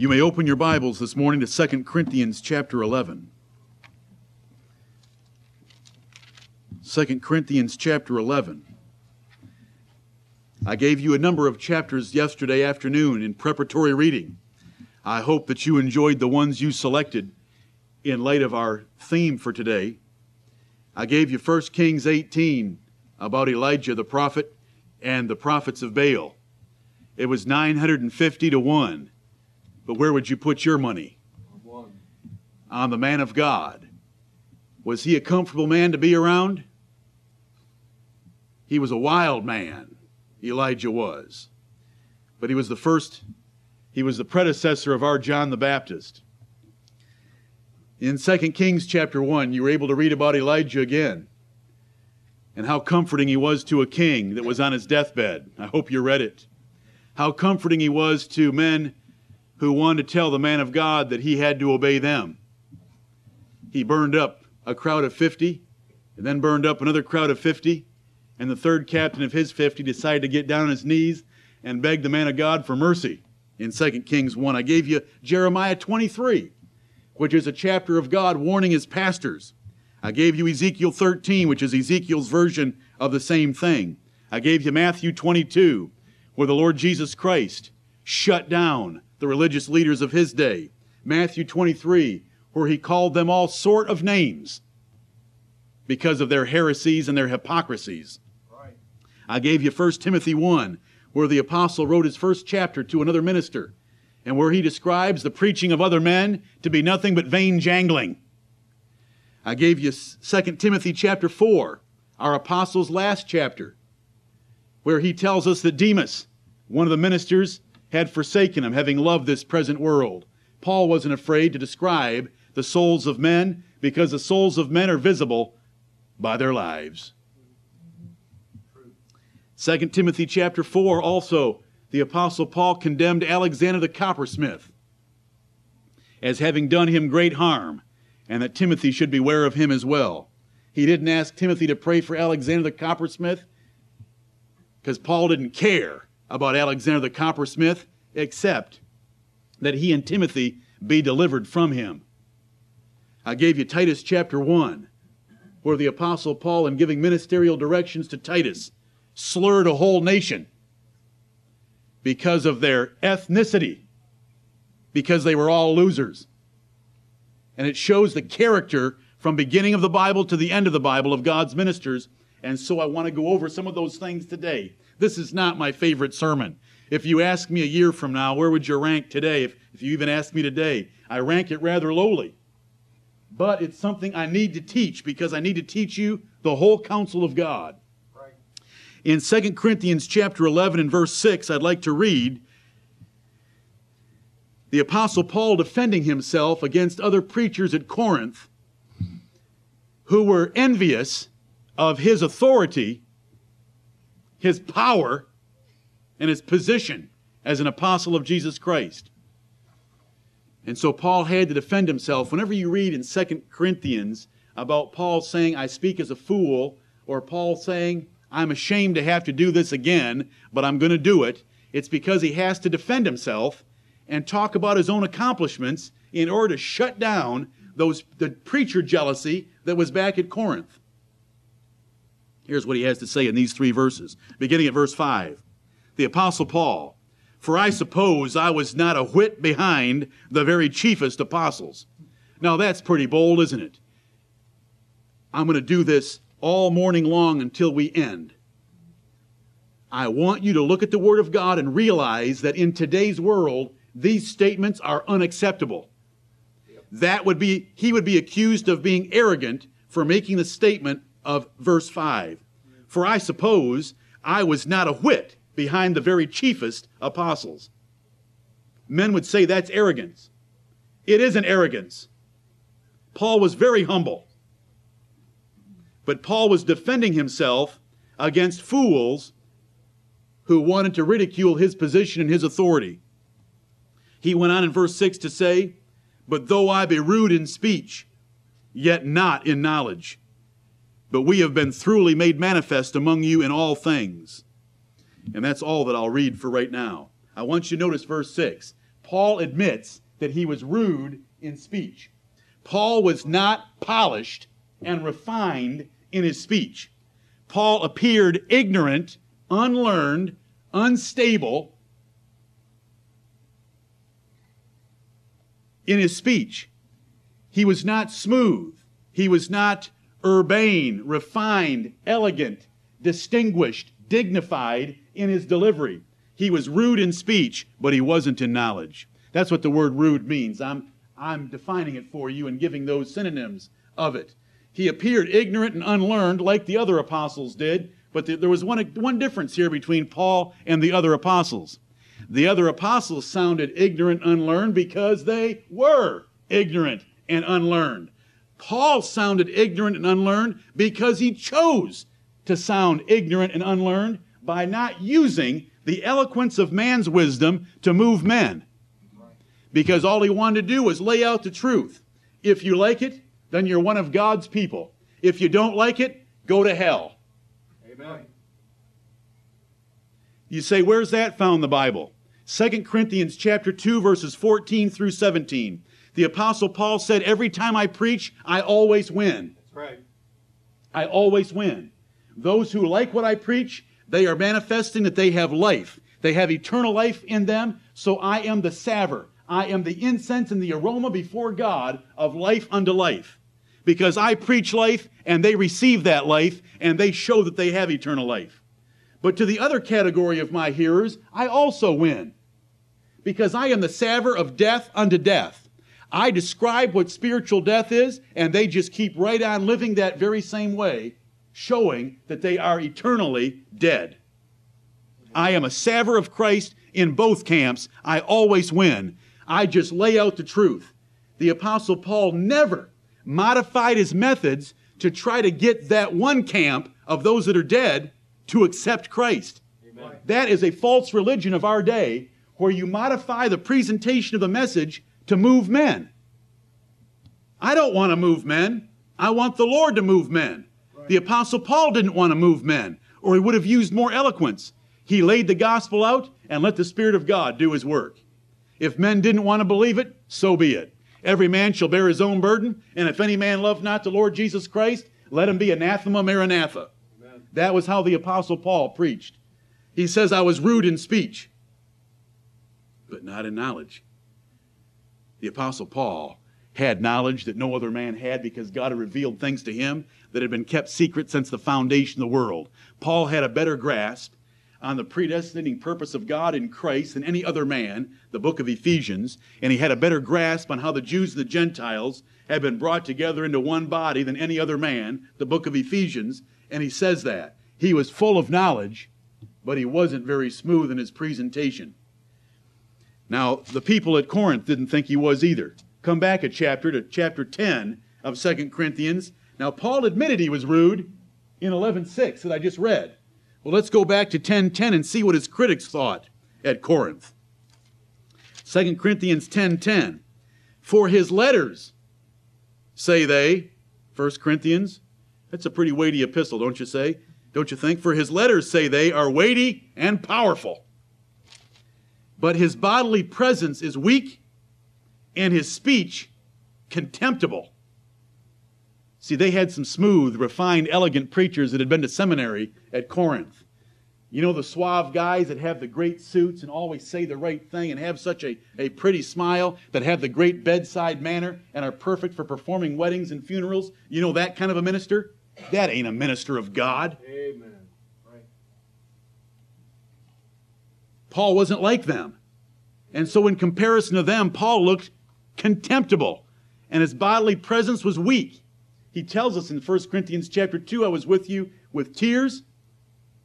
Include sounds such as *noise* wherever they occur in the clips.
You may open your Bibles this morning to 2 Corinthians chapter 11. 2 Corinthians chapter 11. I gave you a number of chapters yesterday afternoon in preparatory reading. I hope that you enjoyed the ones you selected in light of our theme for today. I gave you 1 Kings 18 about Elijah the prophet and the prophets of Baal. It was 950 to 1. But where would you put your money? On the man of God. Was he a comfortable man to be around? He was a wild man, Elijah was. But he was the first, he was the predecessor of our John the Baptist. In 2 Kings chapter 1, you were able to read about Elijah again and how comforting he was to a king that was on his deathbed. I hope you read it. How comforting he was to men who wanted to tell the man of God that he had to obey them. He burned up a crowd of 50, and then burned up another crowd of 50, and the third captain of his 50 decided to get down on his knees and beg the man of God for mercy. In 2 Kings 1, I gave you Jeremiah 23, which is a chapter of God warning his pastors. I gave you Ezekiel 13, which is Ezekiel's version of the same thing. I gave you Matthew 22, where the Lord Jesus Christ shut down the religious leaders of his day. Matthew 23, where he called them all sort of names because of their heresies and their hypocrisies. Right. I gave you 1 Timothy 1, where the apostle wrote his first chapter to another minister, and where he describes the preaching of other men to be nothing but vain jangling. I gave you 2 Timothy chapter 4, our apostle's last chapter, where he tells us that Demas, one of the ministers, had forsaken him, having loved this present world. Paul wasn't afraid to describe the souls of men because the souls of men are visible by their lives. 2 Timothy chapter 4 also the apostle Paul condemned Alexander the coppersmith as having done him great harm and that Timothy should beware of him as well. He didn't ask Timothy to pray for Alexander the coppersmith because Paul didn't care about Alexander the coppersmith, except that he and Timothy be delivered from him. I gave you Titus chapter 1, where the Apostle Paul, in giving ministerial directions to Titus, slurred a whole nation because of their ethnicity, because they were all losers. And it shows the character from beginning of the Bible to the end of the Bible of God's ministers. And so I want to go over some of those things today. This is not my favorite sermon. If you ask me a year from now, where would you rank today? If, if you even ask me today, I rank it rather lowly. But it's something I need to teach because I need to teach you the whole counsel of God. Right. In 2 Corinthians chapter 11 and verse 6, I'd like to read the Apostle Paul defending himself against other preachers at Corinth who were envious of his authority his power, and his position as an apostle of Jesus Christ. And so Paul had to defend himself. Whenever you read in 2 Corinthians about Paul saying, I speak as a fool, or Paul saying, I'm ashamed to have to do this again, but I'm going to do it, it's because he has to defend himself and talk about his own accomplishments in order to shut down those the preacher jealousy that was back at Corinth. Here's what he has to say in these three verses, beginning at verse 5. The Apostle Paul, For I suppose I was not a whit behind the very chiefest apostles. Now that's pretty bold, isn't it? I'm going to do this all morning long until we end. I want you to look at the Word of God and realize that in today's world, these statements are unacceptable. That would be, he would be accused of being arrogant for making the statement, of verse 5. For I suppose I was not a whit behind the very chiefest apostles. Men would say that's arrogance. It isn't arrogance. Paul was very humble. But Paul was defending himself against fools who wanted to ridicule his position and his authority. He went on in verse 6 to say, But though I be rude in speech, yet not in knowledge but we have been thoroughly made manifest among you in all things. And that's all that I'll read for right now. I want you to notice verse 6. Paul admits that he was rude in speech. Paul was not polished and refined in his speech. Paul appeared ignorant, unlearned, unstable in his speech. He was not smooth. He was not urbane, refined, elegant, distinguished, dignified in his delivery. He was rude in speech, but he wasn't in knowledge. That's what the word rude means. I'm, I'm defining it for you and giving those synonyms of it. He appeared ignorant and unlearned like the other apostles did, but there was one, one difference here between Paul and the other apostles. The other apostles sounded ignorant, unlearned because they were ignorant and unlearned. Paul sounded ignorant and unlearned because he chose to sound ignorant and unlearned by not using the eloquence of man's wisdom to move men. Because all he wanted to do was lay out the truth. If you like it, then you're one of God's people. If you don't like it, go to hell. Amen. You say, where's that found in the Bible? 2 Corinthians chapter 2 verses 14 through 17. The apostle Paul said, every time I preach, I always win. That's right. I always win. Those who like what I preach, they are manifesting that they have life. They have eternal life in them. So I am the savor. I am the incense and the aroma before God of life unto life. Because I preach life and they receive that life and they show that they have eternal life. But to the other category of my hearers, I also win. Because I am the savor of death unto death. I describe what spiritual death is, and they just keep right on living that very same way, showing that they are eternally dead. I am a savor of Christ in both camps. I always win. I just lay out the truth. The Apostle Paul never modified his methods to try to get that one camp of those that are dead to accept Christ. Amen. That is a false religion of our day where you modify the presentation of the message to move men. I don't want to move men. I want the Lord to move men. Right. The Apostle Paul didn't want to move men, or he would have used more eloquence. He laid the gospel out and let the Spirit of God do his work. If men didn't want to believe it, so be it. Every man shall bear his own burden, and if any man love not the Lord Jesus Christ, let him be anathema maranatha. Amen. That was how the Apostle Paul preached. He says, I was rude in speech, but not in knowledge the Apostle Paul had knowledge that no other man had because God had revealed things to him that had been kept secret since the foundation of the world. Paul had a better grasp on the predestinating purpose of God in Christ than any other man, the book of Ephesians, and he had a better grasp on how the Jews and the Gentiles had been brought together into one body than any other man, the book of Ephesians, and he says that. He was full of knowledge, but he wasn't very smooth in his presentation. Now, the people at Corinth didn't think he was either. Come back a chapter to chapter 10 of 2 Corinthians. Now, Paul admitted he was rude in 11.6 that I just read. Well, let's go back to 10.10 and see what his critics thought at Corinth. 2 Corinthians 10.10. For his letters, say they, 1 Corinthians, that's a pretty weighty epistle, don't you say? Don't you think? For his letters, say they, are weighty and powerful but his bodily presence is weak and his speech contemptible. See, they had some smooth, refined, elegant preachers that had been to seminary at Corinth. You know, the suave guys that have the great suits and always say the right thing and have such a, a pretty smile, that have the great bedside manner and are perfect for performing weddings and funerals. You know that kind of a minister? That ain't a minister of God. Amen. Paul wasn't like them. And so, in comparison to them, Paul looked contemptible and his bodily presence was weak. He tells us in 1 Corinthians chapter 2 I was with you with tears,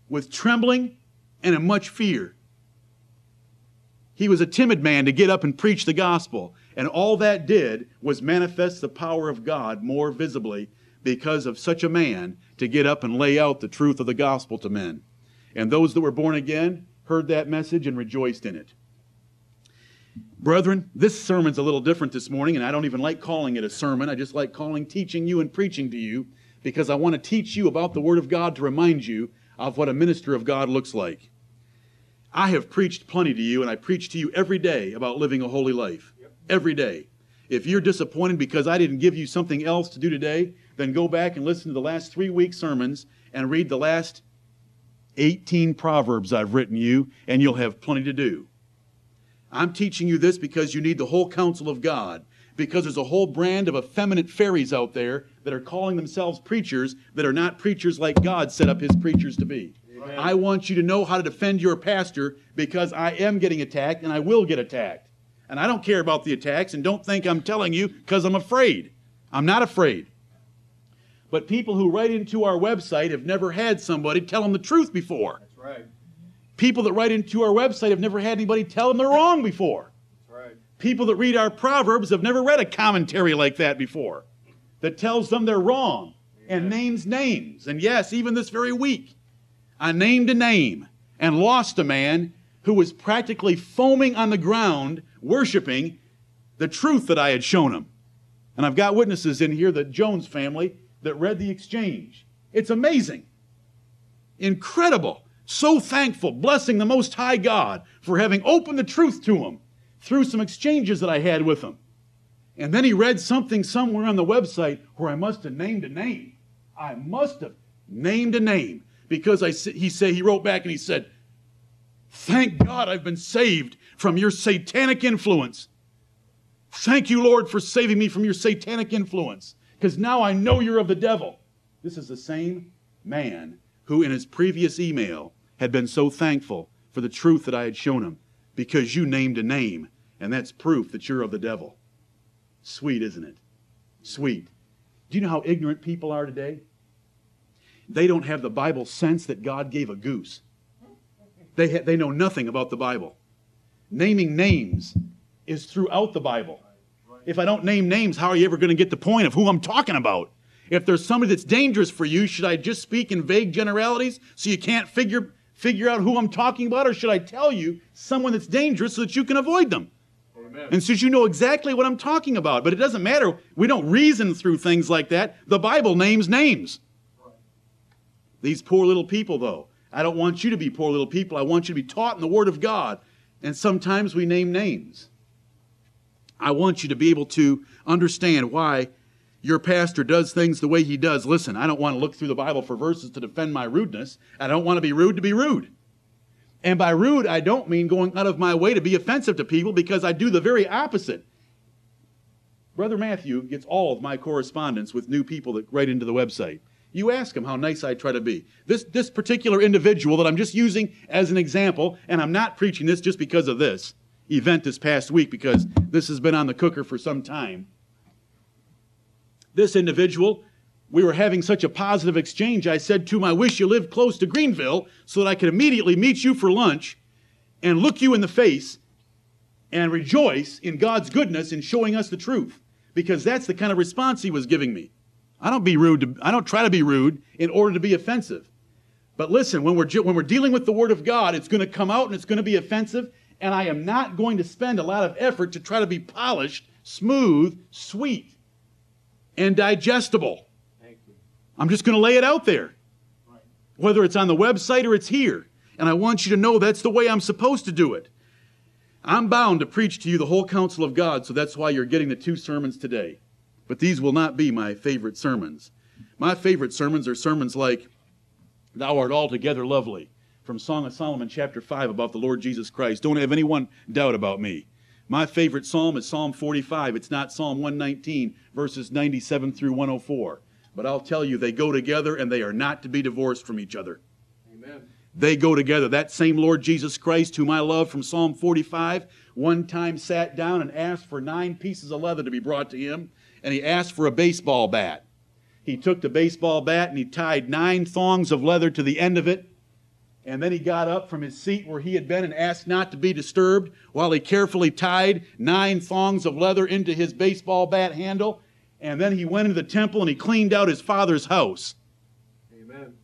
with trembling, and in much fear. He was a timid man to get up and preach the gospel. And all that did was manifest the power of God more visibly because of such a man to get up and lay out the truth of the gospel to men. And those that were born again heard that message and rejoiced in it. Brethren, this sermon's a little different this morning, and I don't even like calling it a sermon. I just like calling teaching you and preaching to you because I want to teach you about the Word of God to remind you of what a minister of God looks like. I have preached plenty to you, and I preach to you every day about living a holy life. Every day. If you're disappointed because I didn't give you something else to do today, then go back and listen to the last three week sermons and read the last 18 Proverbs I've written you, and you'll have plenty to do. I'm teaching you this because you need the whole counsel of God, because there's a whole brand of effeminate fairies out there that are calling themselves preachers that are not preachers like God set up his preachers to be. Amen. I want you to know how to defend your pastor because I am getting attacked and I will get attacked. And I don't care about the attacks and don't think I'm telling you because I'm afraid. I'm not afraid. But people who write into our website have never had somebody tell them the truth before. That's right. People that write into our website have never had anybody tell them they're wrong before. That's right. People that read our Proverbs have never read a commentary like that before that tells them they're wrong and names names. And yes, even this very week, I named a name and lost a man who was practically foaming on the ground, worshiping the truth that I had shown him. And I've got witnesses in here, the Jones family, that read the exchange. It's amazing. Incredible. So thankful, blessing the Most High God for having opened the truth to him through some exchanges that I had with him. And then he read something somewhere on the website where I must have named a name. I must have named a name because I, he said he wrote back and he said, "Thank God I've been saved from your satanic influence. Thank you, Lord, for saving me from your satanic influence because now I know you're of the devil. This is the same man who, in his previous email, had been so thankful for the truth that I had shown him because you named a name, and that's proof that you're of the devil. Sweet, isn't it? Sweet. Do you know how ignorant people are today? They don't have the Bible sense that God gave a goose. They, ha- they know nothing about the Bible. Naming names is throughout the Bible if I don't name names, how are you ever going to get the point of who I'm talking about? If there's somebody that's dangerous for you, should I just speak in vague generalities so you can't figure figure out who I'm talking about, or should I tell you someone that's dangerous so that you can avoid them? Amen. And since you know exactly what I'm talking about, but it doesn't matter. We don't reason through things like that. The Bible names names. Right. These poor little people, though, I don't want you to be poor little people. I want you to be taught in the Word of God. And sometimes we name names. I want you to be able to understand why your pastor does things the way he does. Listen, I don't want to look through the Bible for verses to defend my rudeness. I don't want to be rude to be rude. And by rude, I don't mean going out of my way to be offensive to people because I do the very opposite. Brother Matthew gets all of my correspondence with new people that write into the website. You ask him how nice I try to be. This, this particular individual that I'm just using as an example, and I'm not preaching this just because of this event this past week because this has been on the cooker for some time. This individual, we were having such a positive exchange. I said to him, I wish you lived close to Greenville so that I could immediately meet you for lunch and look you in the face and rejoice in God's goodness in showing us the truth because that's the kind of response he was giving me. I don't be rude to, I don't try to be rude in order to be offensive. But listen, when we're, when we're dealing with the Word of God, it's going to come out and it's going to be offensive, and I am not going to spend a lot of effort to try to be polished, smooth, sweet, and digestible. I'm just going to lay it out there, whether it's on the website or it's here. And I want you to know that's the way I'm supposed to do it. I'm bound to preach to you the whole counsel of God, so that's why you're getting the two sermons today. But these will not be my favorite sermons. My favorite sermons are sermons like, Thou art altogether lovely, from Song of Solomon, chapter 5, about the Lord Jesus Christ. Don't have anyone doubt about me. My favorite psalm is Psalm 45. It's not Psalm 119, verses 97 through 104. But I'll tell you, they go together and they are not to be divorced from each other. Amen. They go together. That same Lord Jesus Christ, whom I love from Psalm 45, one time sat down and asked for nine pieces of leather to be brought to him, and he asked for a baseball bat. He took the baseball bat and he tied nine thongs of leather to the end of it and then he got up from his seat where he had been and asked not to be disturbed while he carefully tied nine thongs of leather into his baseball bat handle. And then he went into the temple and he cleaned out his father's house. Amen.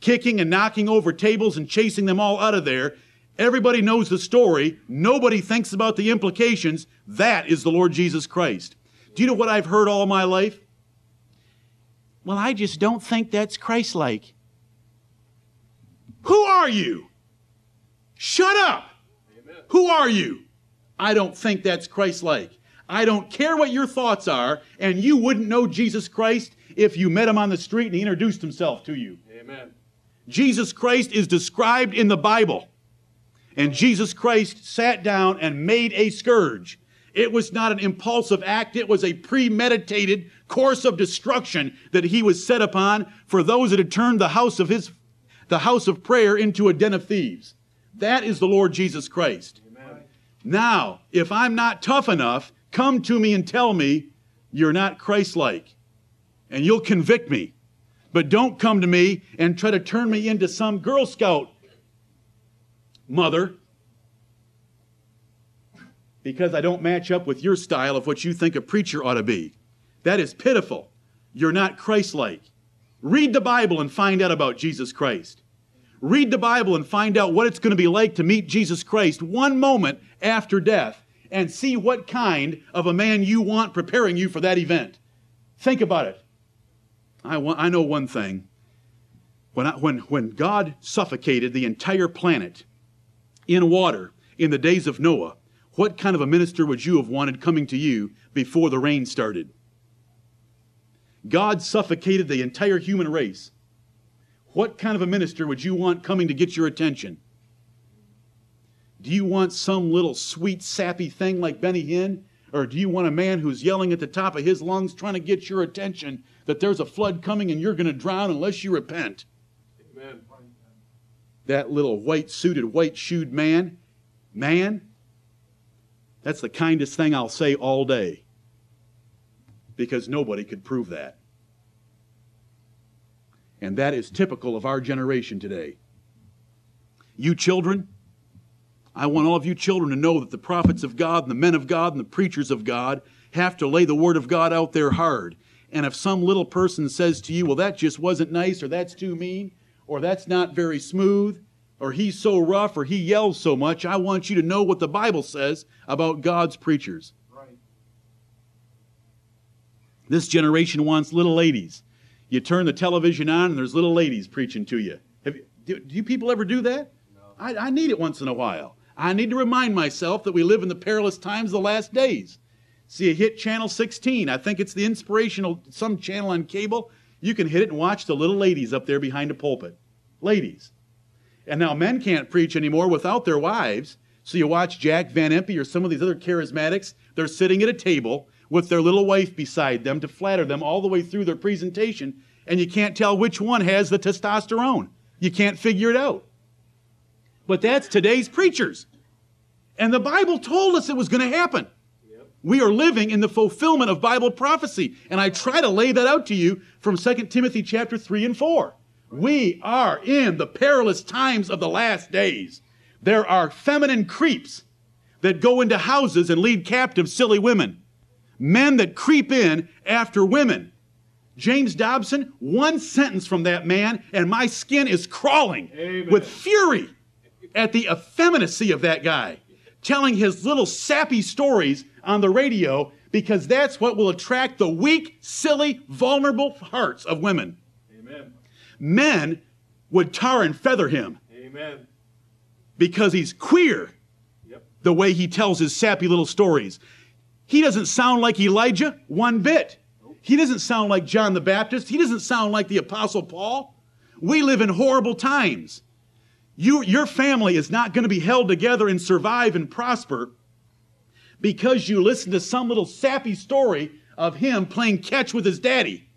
Kicking and knocking over tables and chasing them all out of there. Everybody knows the story. Nobody thinks about the implications. That is the Lord Jesus Christ. Do you know what I've heard all my life? Well, I just don't think that's Christ like. Who are you? Shut up! Amen. Who are you? I don't think that's Christ like. I don't care what your thoughts are, and you wouldn't know Jesus Christ if you met him on the street and he introduced himself to you. Amen. Jesus Christ is described in the Bible. And Jesus Christ sat down and made a scourge. It was not an impulsive act, it was a premeditated course of destruction that he was set upon for those that had turned the house of his the house of prayer into a den of thieves. That is the Lord Jesus Christ. Amen. Now, if I'm not tough enough, come to me and tell me you're not Christ like, and you'll convict me. But don't come to me and try to turn me into some Girl Scout mother because I don't match up with your style of what you think a preacher ought to be. That is pitiful. You're not Christ like. Read the Bible and find out about Jesus Christ. Read the Bible and find out what it's going to be like to meet Jesus Christ one moment after death and see what kind of a man you want preparing you for that event. Think about it. I, want, I know one thing. When, I, when, when God suffocated the entire planet in water in the days of Noah, what kind of a minister would you have wanted coming to you before the rain started? God suffocated the entire human race. What kind of a minister would you want coming to get your attention? Do you want some little sweet, sappy thing like Benny Hinn? Or do you want a man who's yelling at the top of his lungs trying to get your attention that there's a flood coming and you're going to drown unless you repent? Amen. That little white suited, white shoed man, man, that's the kindest thing I'll say all day because nobody could prove that. And that is typical of our generation today. You children, I want all of you children to know that the prophets of God and the men of God and the preachers of God have to lay the word of God out there hard. And if some little person says to you, well, that just wasn't nice, or that's too mean, or that's not very smooth, or he's so rough, or he yells so much, I want you to know what the Bible says about God's preachers. Right. This generation wants little ladies. You turn the television on, and there's little ladies preaching to you. Have, do, do you people ever do that? No. I, I need it once in a while. I need to remind myself that we live in the perilous times of the last days. See, you hit channel 16. I think it's the inspirational, some channel on cable. You can hit it and watch the little ladies up there behind a pulpit. Ladies. And now men can't preach anymore without their wives. So you watch Jack Van Impe or some of these other charismatics. They're sitting at a table with their little wife beside them to flatter them all the way through their presentation. And you can't tell which one has the testosterone. You can't figure it out. But that's today's preachers. And the Bible told us it was going to happen. We are living in the fulfillment of Bible prophecy. And I try to lay that out to you from 2 Timothy chapter 3 and 4. We are in the perilous times of the last days. There are feminine creeps that go into houses and lead captive silly women. Men that creep in after women. James Dobson, one sentence from that man, and my skin is crawling Amen. with fury at the effeminacy of that guy, telling his little sappy stories on the radio because that's what will attract the weak, silly, vulnerable hearts of women. Amen. Men would tar and feather him. Amen. Because he's queer. Yep. The way he tells his sappy little stories. He doesn't sound like Elijah one bit. He doesn't sound like John the Baptist. He doesn't sound like the Apostle Paul. We live in horrible times. You, your family is not going to be held together and survive and prosper because you listen to some little sappy story of him playing catch with his daddy.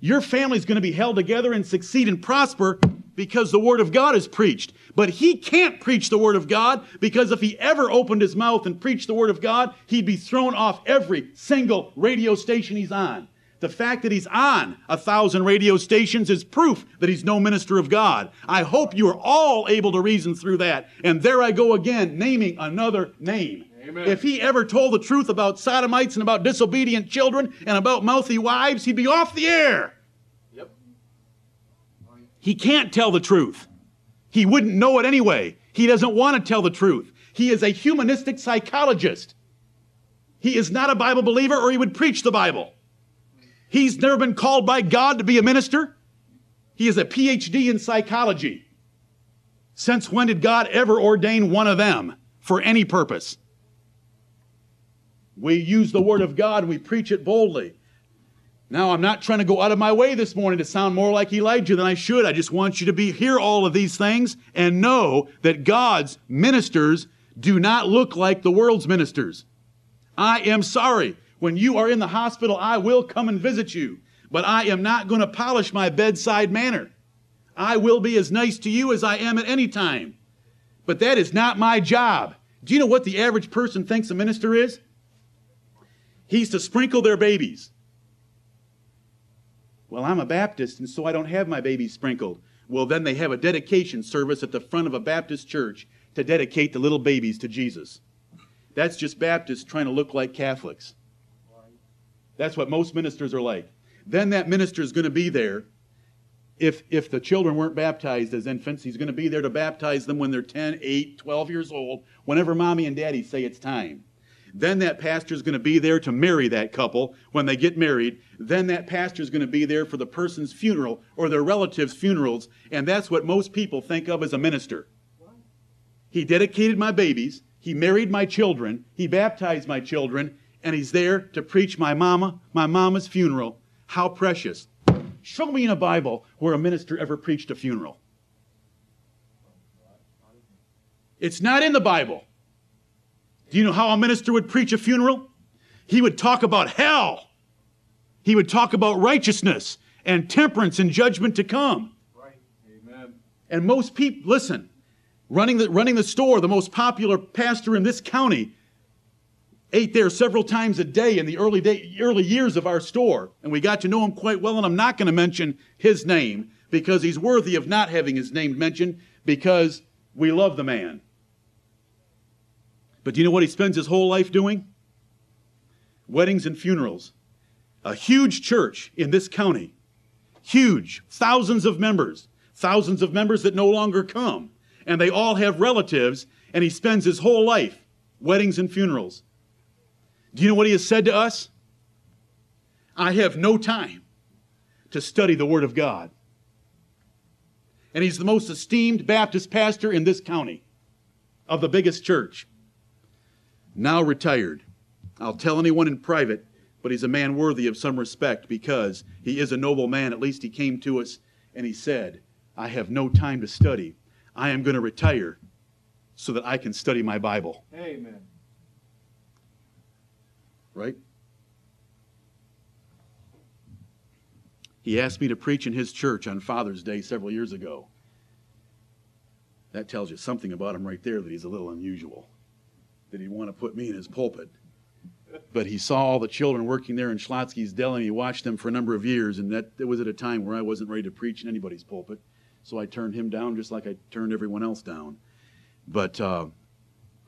Your family's going to be held together and succeed and prosper because the Word of God is preached. But he can't preach the Word of God because if he ever opened his mouth and preached the Word of God, he'd be thrown off every single radio station he's on. The fact that he's on a thousand radio stations is proof that he's no minister of God. I hope you are all able to reason through that. And there I go again, naming another name. Amen. If he ever told the truth about sodomites and about disobedient children and about mouthy wives, he'd be off the air. He can't tell the truth. He wouldn't know it anyway. He doesn't want to tell the truth. He is a humanistic psychologist. He is not a Bible believer or he would preach the Bible. He's never been called by God to be a minister. He is a PhD in psychology. Since when did God ever ordain one of them for any purpose? We use the Word of God we preach it boldly. Now, I'm not trying to go out of my way this morning to sound more like Elijah than I should. I just want you to be hear all of these things and know that God's ministers do not look like the world's ministers. I am sorry. When you are in the hospital, I will come and visit you, but I am not going to polish my bedside manner. I will be as nice to you as I am at any time. But that is not my job. Do you know what the average person thinks a minister is? He's to sprinkle their babies. Well, I'm a Baptist, and so I don't have my babies sprinkled. Well, then they have a dedication service at the front of a Baptist church to dedicate the little babies to Jesus. That's just Baptists trying to look like Catholics. That's what most ministers are like. Then that minister is going to be there. If, if the children weren't baptized as infants, he's going to be there to baptize them when they're 10, 8, 12 years old, whenever mommy and daddy say it's time. Then that pastor is going to be there to marry that couple when they get married. Then that pastor is going to be there for the person's funeral or their relatives' funerals. And that's what most people think of as a minister. He dedicated my babies. He married my children. He baptized my children. And he's there to preach my mama, my mama's funeral. How precious. Show me in a Bible where a minister ever preached a funeral. It's not in the Bible. Do you know how a minister would preach a funeral? He would talk about hell. He would talk about righteousness and temperance and judgment to come. Right. Amen. And most people, listen, running the, running the store, the most popular pastor in this county, ate there several times a day in the early, day, early years of our store. And we got to know him quite well, and I'm not going to mention his name because he's worthy of not having his name mentioned because we love the man. But do you know what he spends his whole life doing? Weddings and funerals. A huge church in this county. Huge. Thousands of members. Thousands of members that no longer come. And they all have relatives, and he spends his whole life weddings and funerals. Do you know what he has said to us? I have no time to study the Word of God. And he's the most esteemed Baptist pastor in this county of the biggest church now retired. I'll tell anyone in private, but he's a man worthy of some respect because he is a noble man. At least he came to us and he said, I have no time to study. I am going to retire so that I can study my Bible. Amen. Right? He asked me to preach in his church on Father's Day several years ago. That tells you something about him right there that he's a little unusual that he'd want to put me in his pulpit. But he saw all the children working there in Schlotzsky's Deli, and he watched them for a number of years, and that it was at a time where I wasn't ready to preach in anybody's pulpit. So I turned him down just like I turned everyone else down. But uh,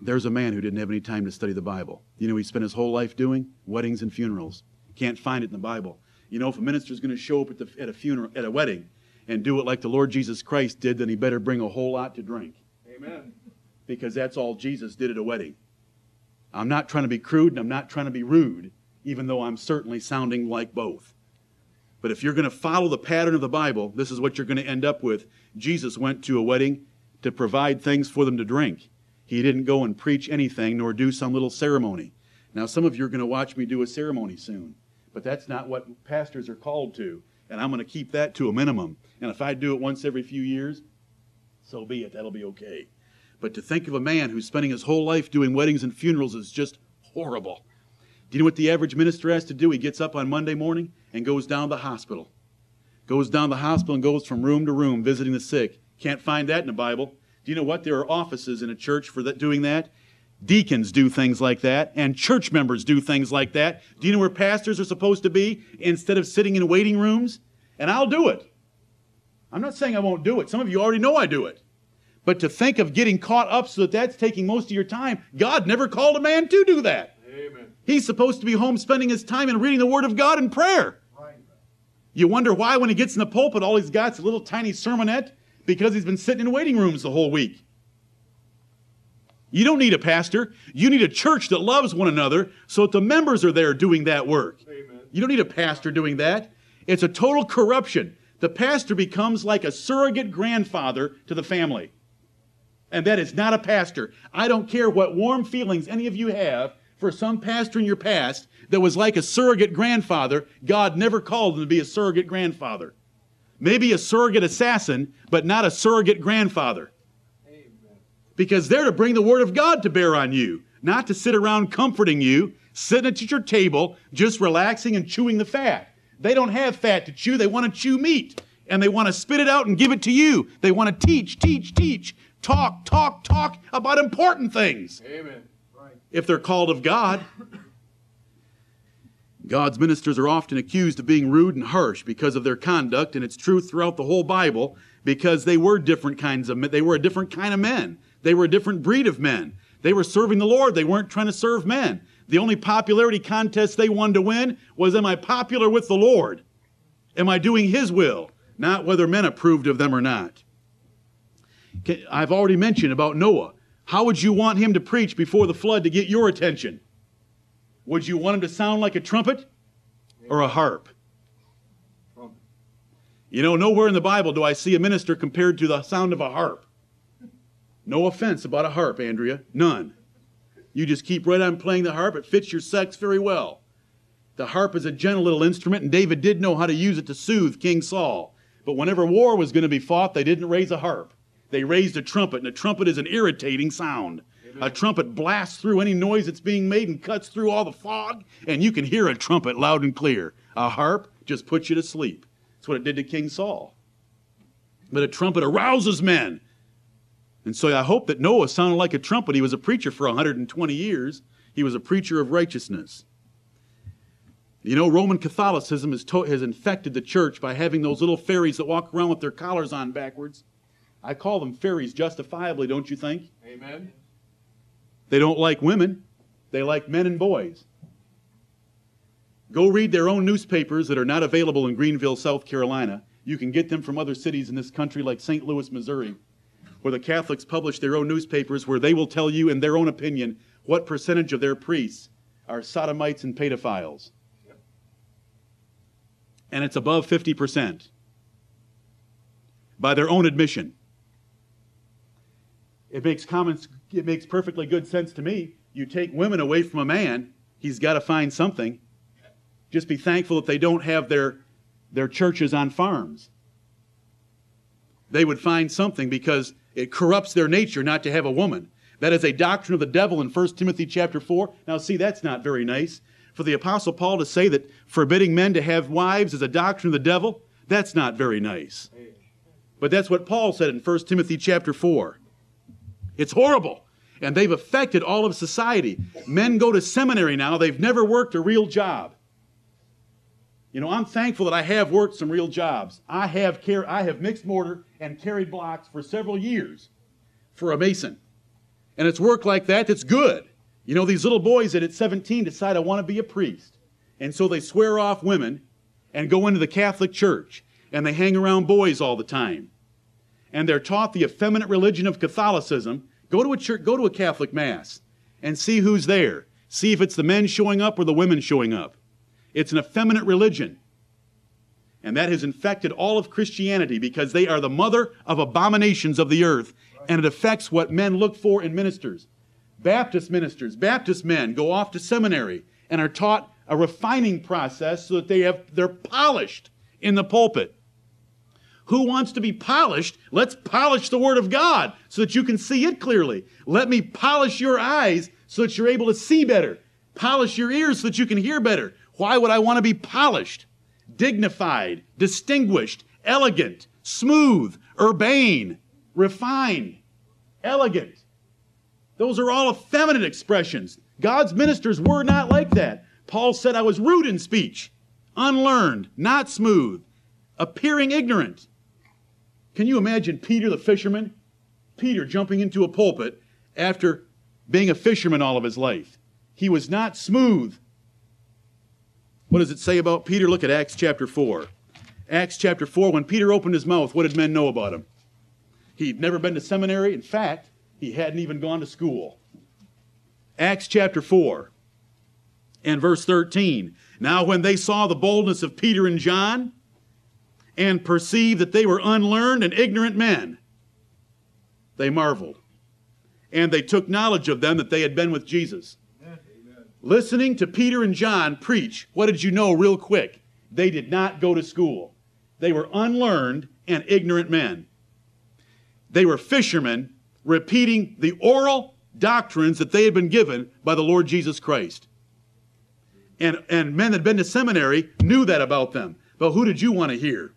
there's a man who didn't have any time to study the Bible. You know, he spent his whole life doing weddings and funerals. Can't find it in the Bible. You know, if a minister's going to show up at, the, at a funeral, at a wedding, and do it like the Lord Jesus Christ did, then he better bring a whole lot to drink. Amen. Because that's all Jesus did at a wedding. I'm not trying to be crude and I'm not trying to be rude, even though I'm certainly sounding like both. But if you're going to follow the pattern of the Bible, this is what you're going to end up with. Jesus went to a wedding to provide things for them to drink. He didn't go and preach anything nor do some little ceremony. Now, some of you are going to watch me do a ceremony soon, but that's not what pastors are called to, and I'm going to keep that to a minimum. And if I do it once every few years, so be it. That'll be okay. But to think of a man who's spending his whole life doing weddings and funerals is just horrible. Do you know what the average minister has to do? He gets up on Monday morning and goes down to the hospital. Goes down to the hospital and goes from room to room visiting the sick. Can't find that in the Bible. Do you know what? There are offices in a church for that, doing that. Deacons do things like that, and church members do things like that. Do you know where pastors are supposed to be instead of sitting in waiting rooms? And I'll do it. I'm not saying I won't do it. Some of you already know I do it. But to think of getting caught up so that that's taking most of your time, God never called a man to do that. Amen. He's supposed to be home spending his time and reading the Word of God in prayer. Right. You wonder why, when he gets in the pulpit, all he's got is a little tiny sermonette because he's been sitting in waiting rooms the whole week. You don't need a pastor. You need a church that loves one another so that the members are there doing that work. Amen. You don't need a pastor doing that. It's a total corruption. The pastor becomes like a surrogate grandfather to the family. And that is not a pastor. I don't care what warm feelings any of you have for some pastor in your past that was like a surrogate grandfather. God never called him to be a surrogate grandfather. Maybe a surrogate assassin, but not a surrogate grandfather. Because they're to bring the word of God to bear on you, not to sit around comforting you, sitting at your table, just relaxing and chewing the fat. They don't have fat to chew, they want to chew meat. And they want to spit it out and give it to you. They want to teach, teach, teach, talk, talk, talk about important things. Amen. Right. If they're called of God. God's ministers are often accused of being rude and harsh because of their conduct, and it's true throughout the whole Bible because they were different kinds of men. They were a different kind of men. They were a different breed of men. They were serving the Lord. They weren't trying to serve men. The only popularity contest they wanted to win was Am I popular with the Lord? Am I doing His will? Not whether men approved of them or not. I've already mentioned about Noah. How would you want him to preach before the flood to get your attention? Would you want him to sound like a trumpet or a harp? You know, nowhere in the Bible do I see a minister compared to the sound of a harp. No offense about a harp, Andrea. None. You just keep right on playing the harp. It fits your sex very well. The harp is a gentle little instrument, and David did know how to use it to soothe King Saul. But whenever war was going to be fought, they didn't raise a harp. They raised a trumpet, and a trumpet is an irritating sound. A trumpet blasts through any noise that's being made and cuts through all the fog, and you can hear a trumpet loud and clear. A harp just puts you to sleep. That's what it did to King Saul. But a trumpet arouses men. And so I hope that Noah sounded like a trumpet. He was a preacher for 120 years. He was a preacher of righteousness. You know, Roman Catholicism has, to- has infected the church by having those little fairies that walk around with their collars on backwards. I call them fairies justifiably, don't you think? Amen. They don't like women, they like men and boys. Go read their own newspapers that are not available in Greenville, South Carolina. You can get them from other cities in this country like St. Louis, Missouri, where the Catholics publish their own newspapers where they will tell you, in their own opinion, what percentage of their priests are sodomites and pedophiles. And it's above 50% by their own admission. It makes common, it makes perfectly good sense to me. You take women away from a man, he's got to find something. Just be thankful that they don't have their, their churches on farms. They would find something because it corrupts their nature not to have a woman. That is a doctrine of the devil in 1 Timothy chapter 4. Now, see, that's not very nice. For the Apostle Paul to say that forbidding men to have wives is a doctrine of the devil, that's not very nice. But that's what Paul said in 1 Timothy chapter 4. It's horrible. And they've affected all of society. Men go to seminary now, they've never worked a real job. You know, I'm thankful that I have worked some real jobs. I have car- I have mixed mortar and carried blocks for several years for a mason. And it's work like that that's good. You know, these little boys that at 17 decide I want to be a priest. And so they swear off women and go into the Catholic Church and they hang around boys all the time and they're taught the effeminate religion of Catholicism, go to a church, go to a Catholic mass and see who's there. See if it's the men showing up or the women showing up. It's an effeminate religion. And that has infected all of Christianity because they are the mother of abominations of the earth, and it affects what men look for in ministers. Baptist ministers, Baptist men go off to seminary and are taught a refining process so that they have they're polished in the pulpit. Who wants to be polished? Let's polish the Word of God so that you can see it clearly. Let me polish your eyes so that you're able to see better. Polish your ears so that you can hear better. Why would I want to be polished? Dignified, distinguished, elegant, smooth, urbane, refined, elegant. Those are all effeminate expressions. God's ministers were not like that. Paul said, I was rude in speech, unlearned, not smooth, appearing ignorant. Can you imagine Peter the fisherman? Peter jumping into a pulpit after being a fisherman all of his life. He was not smooth. What does it say about Peter? Look at Acts chapter 4. Acts chapter 4, when Peter opened his mouth, what did men know about him? He'd never been to seminary. In fact, he hadn't even gone to school. Acts chapter 4 and verse 13. Now, when they saw the boldness of Peter and John, and perceived that they were unlearned and ignorant men, they marveled. and they took knowledge of them that they had been with Jesus. Listening to Peter and John preach, what did you know real quick? They did not go to school. They were unlearned and ignorant men. They were fishermen repeating the oral doctrines that they had been given by the Lord Jesus Christ. And, and men that had been to seminary knew that about them. But who did you want to hear?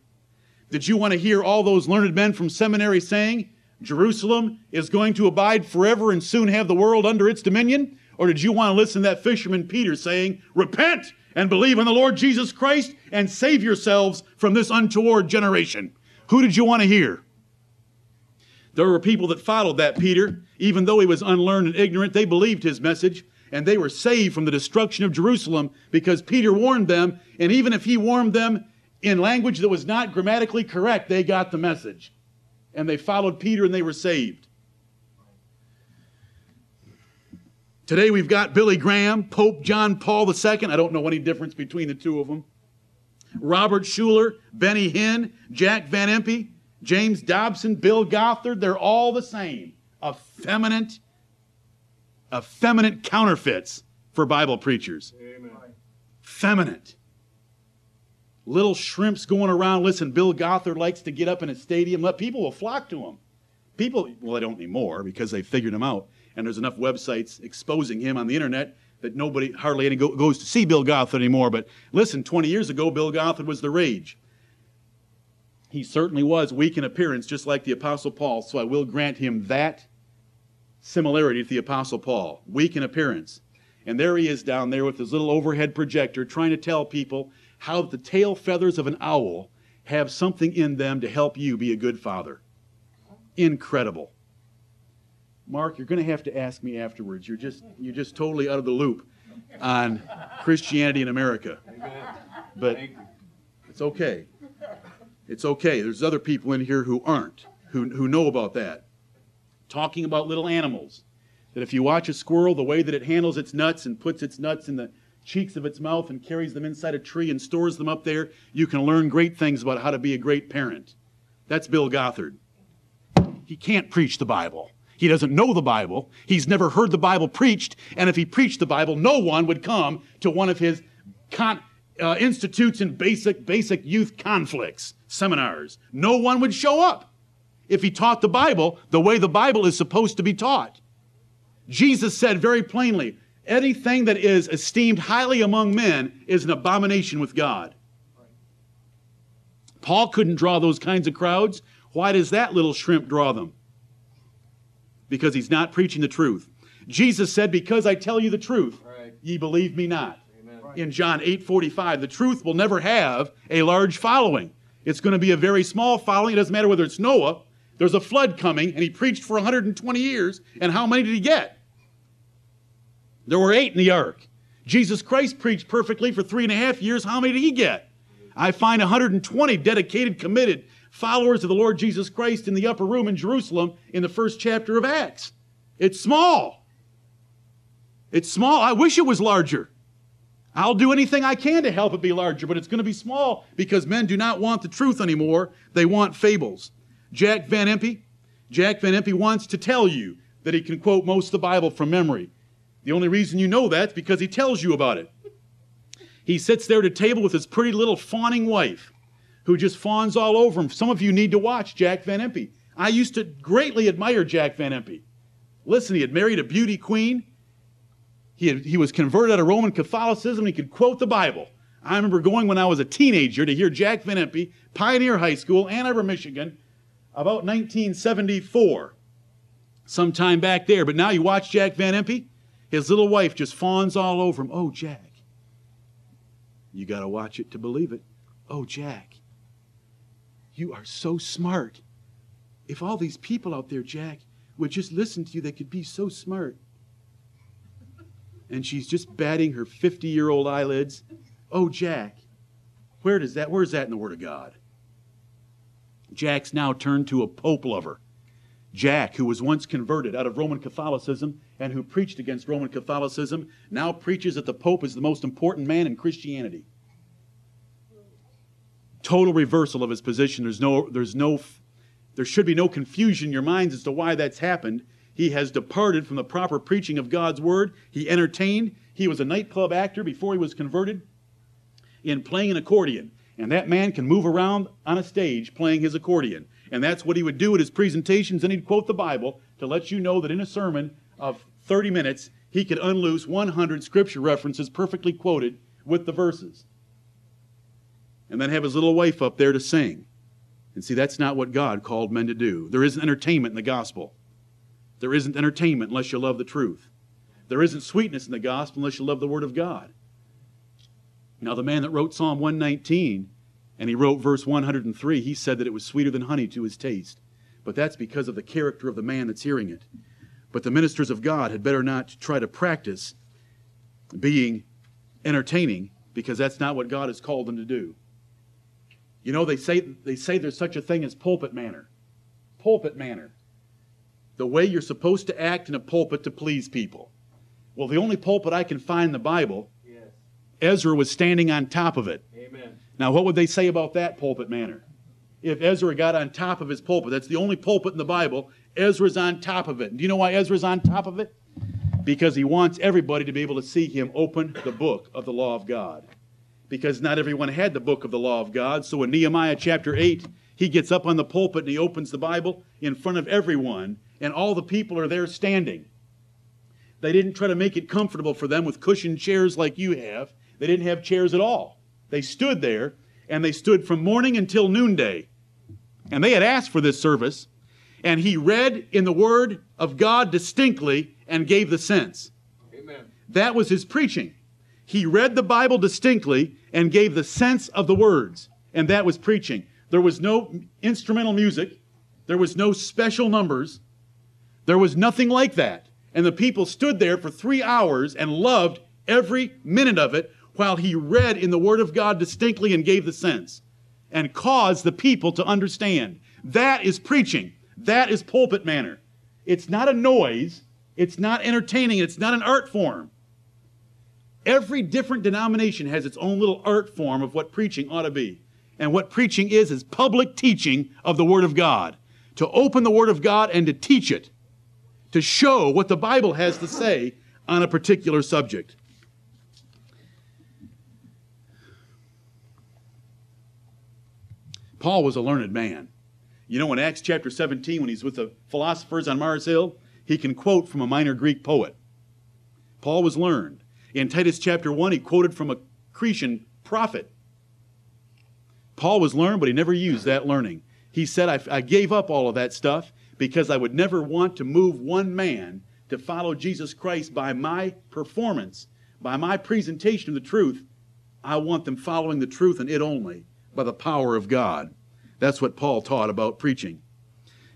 Did you want to hear all those learned men from seminary saying, Jerusalem is going to abide forever and soon have the world under its dominion? Or did you want to listen to that fisherman Peter saying, Repent and believe in the Lord Jesus Christ and save yourselves from this untoward generation? Who did you want to hear? There were people that followed that Peter, even though he was unlearned and ignorant, they believed his message and they were saved from the destruction of Jerusalem because Peter warned them, and even if he warned them in language that was not grammatically correct, they got the message. And they followed Peter and they were saved. Today we've got Billy Graham, Pope John Paul II. I don't know any difference between the two of them. Robert Schuller, Benny Hinn, Jack Van Impe, James Dobson, Bill Gothard, they're all the same. Effeminate, effeminate counterfeits for Bible preachers. Amen. Feminine. Little shrimps going around. Listen, Bill Gothard likes to get up in a stadium. Let people will flock to him. People, well, they don't anymore because they figured him out. And there's enough websites exposing him on the internet that nobody, hardly any go, goes to see Bill Gothard anymore. But listen, 20 years ago, Bill Gothard was the rage. He certainly was weak in appearance, just like the Apostle Paul. So I will grant him that similarity to the Apostle Paul. Weak in appearance. And there he is down there with his little overhead projector trying to tell people how the tail feathers of an owl have something in them to help you be a good father. Incredible. Mark, you're going to have to ask me afterwards. You're just you're just totally out of the loop on Christianity in America. But it's okay. It's okay. There's other people in here who aren't, who, who know about that. Talking about little animals. That if you watch a squirrel, the way that it handles its nuts and puts its nuts in the cheeks of its mouth and carries them inside a tree and stores them up there, you can learn great things about how to be a great parent. That's Bill Gothard. He can't preach the Bible. He doesn't know the Bible. He's never heard the Bible preached. And if he preached the Bible, no one would come to one of his con- uh, institutes and basic, basic youth conflicts, seminars. No one would show up if he taught the Bible the way the Bible is supposed to be taught. Jesus said very plainly, anything that is esteemed highly among men is an abomination with God. Paul couldn't draw those kinds of crowds. Why does that little shrimp draw them? Because he's not preaching the truth. Jesus said, Because I tell you the truth, right. ye believe me not. Amen. In John 8 45, the truth will never have a large following. It's going to be a very small following. It doesn't matter whether it's Noah. There's a flood coming, and he preached for 120 years. And how many did he get? There were eight in the ark. Jesus Christ preached perfectly for three and a half years. How many did he get? I find 120 dedicated, committed followers of the Lord Jesus Christ in the upper room in Jerusalem in the first chapter of Acts. It's small. It's small. I wish it was larger. I'll do anything I can to help it be larger, but it's going to be small because men do not want the truth anymore. They want fables. Jack Van Impe, Jack Van Impe wants to tell you that he can quote most of the Bible from memory. The only reason you know that is because he tells you about it. He sits there at a table with his pretty little fawning wife who just fawns all over him. Some of you need to watch Jack Van Impe. I used to greatly admire Jack Van Impe. Listen, he had married a beauty queen. He, had, he was converted out of Roman Catholicism. He could quote the Bible. I remember going when I was a teenager to hear Jack Van Impe, Pioneer High School, Ann Arbor, Michigan, about 1974. Sometime back there. But now you watch Jack Van Impe, his little wife just fawns all over him. Oh, Jack. You got to watch it to believe it. Oh, Jack. You are so smart. If all these people out there, Jack, would just listen to you, they could be so smart. And she's just batting her 50 year old eyelids. Oh, Jack. Where does that, where's that in the Word of God? Jack's now turned to a Pope lover. Jack, who was once converted out of Roman Catholicism and who preached against Roman Catholicism, now preaches that the Pope is the most important man in Christianity total reversal of his position. There's no, there's no, there should be no confusion in your minds as to why that's happened. He has departed from the proper preaching of God's word. He entertained. He was a nightclub actor before he was converted in playing an accordion. And that man can move around on a stage playing his accordion. And that's what he would do at his presentations. And he'd quote the Bible to let you know that in a sermon of 30 minutes, he could unloose 100 scripture references perfectly quoted with the verses. And then have his little wife up there to sing. And see, that's not what God called men to do. There isn't entertainment in the gospel. There isn't entertainment unless you love the truth. There isn't sweetness in the gospel unless you love the Word of God. Now, the man that wrote Psalm 119 and he wrote verse 103, he said that it was sweeter than honey to his taste. But that's because of the character of the man that's hearing it. But the ministers of God had better not try to practice being entertaining because that's not what God has called them to do. You know, they say, they say there's such a thing as pulpit manner. Pulpit manner. The way you're supposed to act in a pulpit to please people. Well, the only pulpit I can find in the Bible, yes. Ezra was standing on top of it. Amen. Now, what would they say about that pulpit manner? If Ezra got on top of his pulpit, that's the only pulpit in the Bible, Ezra's on top of it. do you know why Ezra's on top of it? Because he wants everybody to be able to see him open the book of the law of God. Because not everyone had the book of the law of God. So in Nehemiah chapter 8, he gets up on the pulpit and he opens the Bible in front of everyone, and all the people are there standing. They didn't try to make it comfortable for them with cushioned chairs like you have. They didn't have chairs at all. They stood there, and they stood from morning until noonday. And they had asked for this service, and he read in the Word of God distinctly and gave the sense. Amen. That was his preaching. He read the Bible distinctly and gave the sense of the words, and that was preaching. There was no instrumental music, there was no special numbers, there was nothing like that. And the people stood there for three hours and loved every minute of it while he read in the Word of God distinctly and gave the sense and caused the people to understand. That is preaching. That is pulpit manner. It's not a noise. It's not entertaining. It's not an art form. Every different denomination has its own little art form of what preaching ought to be. And what preaching is, is public teaching of the Word of God. To open the Word of God and to teach it. To show what the Bible has to say on a particular subject. Paul was a learned man. You know, in Acts chapter 17, when he's with the philosophers on Mars Hill, he can quote from a minor Greek poet. Paul was learned. In Titus chapter 1, he quoted from a Cretan prophet. Paul was learned, but he never used that learning. He said, I, I gave up all of that stuff because I would never want to move one man to follow Jesus Christ by my performance, by my presentation of the truth. I want them following the truth and it only by the power of God. That's what Paul taught about preaching.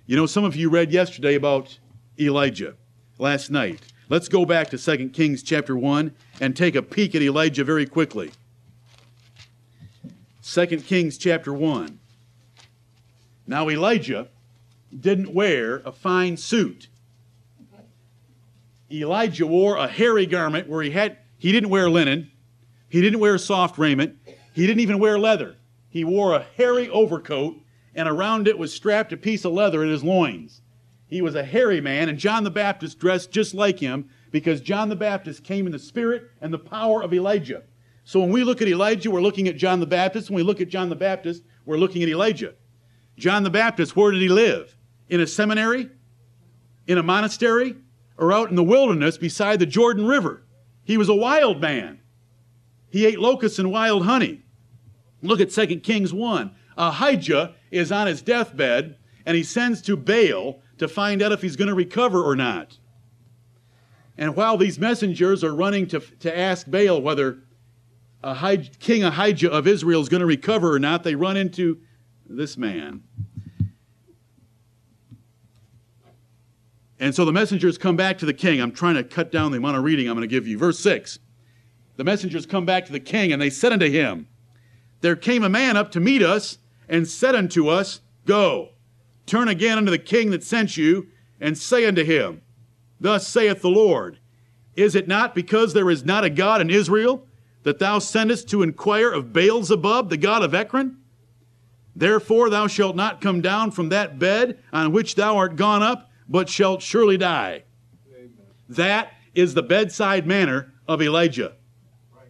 You know, some of you read yesterday about Elijah last night. Let's go back to 2 Kings chapter 1 and take a peek at Elijah very quickly. 2 Kings chapter 1. Now, Elijah didn't wear a fine suit. Elijah wore a hairy garment where he had he didn't wear linen, he didn't wear soft raiment, he didn't even wear leather. He wore a hairy overcoat, and around it was strapped a piece of leather at his loins. He was a hairy man, and John the Baptist dressed just like him because John the Baptist came in the spirit and the power of Elijah. So when we look at Elijah, we're looking at John the Baptist. When we look at John the Baptist, we're looking at Elijah. John the Baptist, where did he live? In a seminary? In a monastery? Or out in the wilderness beside the Jordan River? He was a wild man. He ate locusts and wild honey. Look at 2 Kings 1. Ahijah is on his deathbed, and he sends to Baal to find out if he's going to recover or not. And while these messengers are running to, to ask Baal whether Ahijah, King Ahijah of Israel is going to recover or not, they run into this man. And so the messengers come back to the king. I'm trying to cut down the amount of reading I'm going to give you. Verse 6. The messengers come back to the king, and they said unto him, there came a man up to meet us and said unto us, Go, turn again unto the king that sent you, and say unto him, Thus saith the Lord, Is it not because there is not a God in Israel that thou sendest to inquire of Beelzebub, the God of Ekron? Therefore thou shalt not come down from that bed on which thou art gone up, but shalt surely die. Amen. That is the bedside manner of Elijah. Right.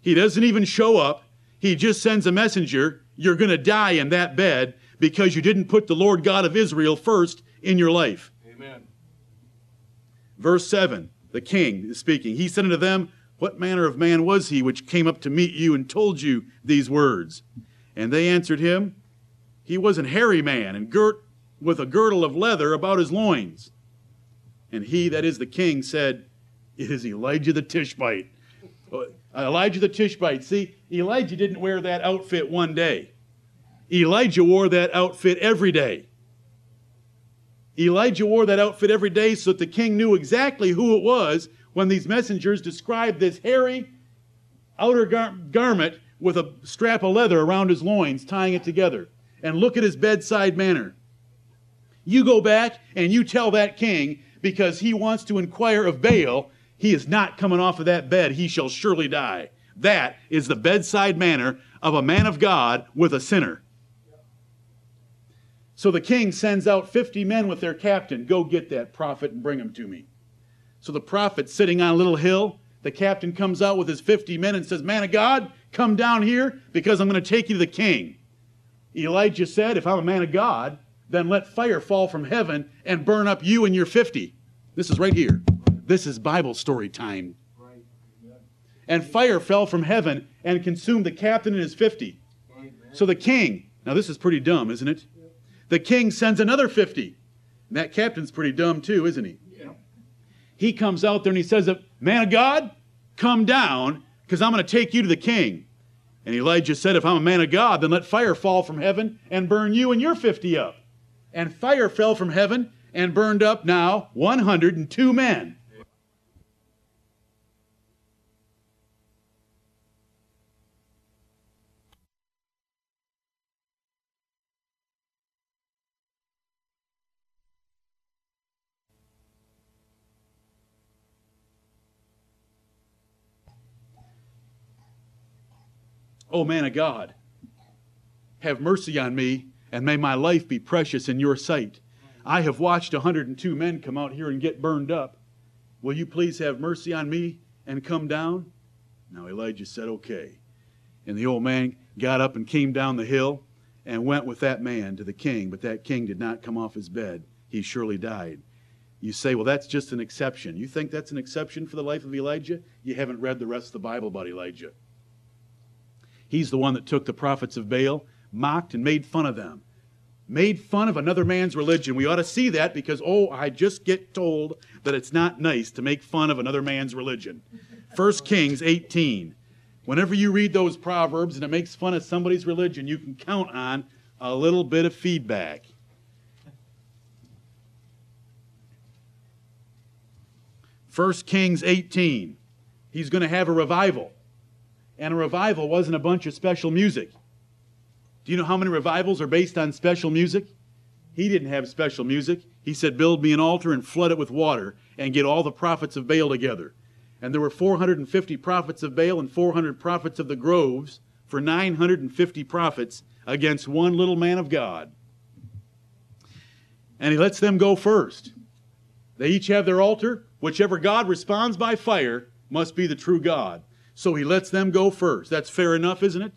He doesn't even show up, he just sends a messenger. You're going to die in that bed because you didn't put the Lord God of Israel first in your life. Amen. Verse 7, the king is speaking. He said unto them, What manner of man was he which came up to meet you and told you these words? And they answered him, He was an hairy man, and girt with a girdle of leather about his loins. And he, that is the king, said, It is Elijah the Tishbite. Uh, Elijah the Tishbite. See, Elijah didn't wear that outfit one day. Elijah wore that outfit every day. Elijah wore that outfit every day so that the king knew exactly who it was when these messengers described this hairy outer gar- garment with a strap of leather around his loins, tying it together. And look at his bedside manner. You go back and you tell that king because he wants to inquire of Baal, he is not coming off of that bed. He shall surely die. That is the bedside manner of a man of God with a sinner. So the king sends out 50 men with their captain. Go get that prophet and bring him to me. So the prophet sitting on a little hill, the captain comes out with his 50 men and says, Man of God, come down here because I'm going to take you to the king. Elijah said, If I'm a man of God, then let fire fall from heaven and burn up you and your 50. This is right here. This is Bible story time. And fire fell from heaven and consumed the captain and his 50. So the king, now this is pretty dumb, isn't it? The king sends another 50. And that captain's pretty dumb too, isn't he? He comes out there and he says, Man of God, come down because I'm going to take you to the king. And Elijah said, If I'm a man of God, then let fire fall from heaven and burn you and your 50 up. And fire fell from heaven and burned up now 102 men. O man of God, have mercy on me, and may my life be precious in your sight. I have watched 102 men come out here and get burned up. Will you please have mercy on me and come down? Now Elijah said, Okay. And the old man got up and came down the hill and went with that man to the king, but that king did not come off his bed. He surely died. You say, well, that's just an exception. You think that's an exception for the life of Elijah? You haven't read the rest of the Bible about Elijah. He's the one that took the prophets of Baal, mocked and made fun of them. Made fun of another man's religion. We ought to see that because, oh, I just get told that it's not nice to make fun of another man's religion. 1 Kings 18. Whenever you read those proverbs and it makes fun of somebody's religion, you can count on a little bit of feedback. First Kings 18. He's going to have a revival and a revival wasn't a bunch of special music. Do you know how many revivals are based on special music? He didn't have special music. He said, Build me an altar and flood it with water and get all the prophets of Baal together. And there were 450 prophets of Baal and 400 prophets of the groves for 950 prophets against one little man of God. And he lets them go first. They each have their altar. Whichever God responds by fire must be the true God. So he lets them go first. That's fair enough, isn't it?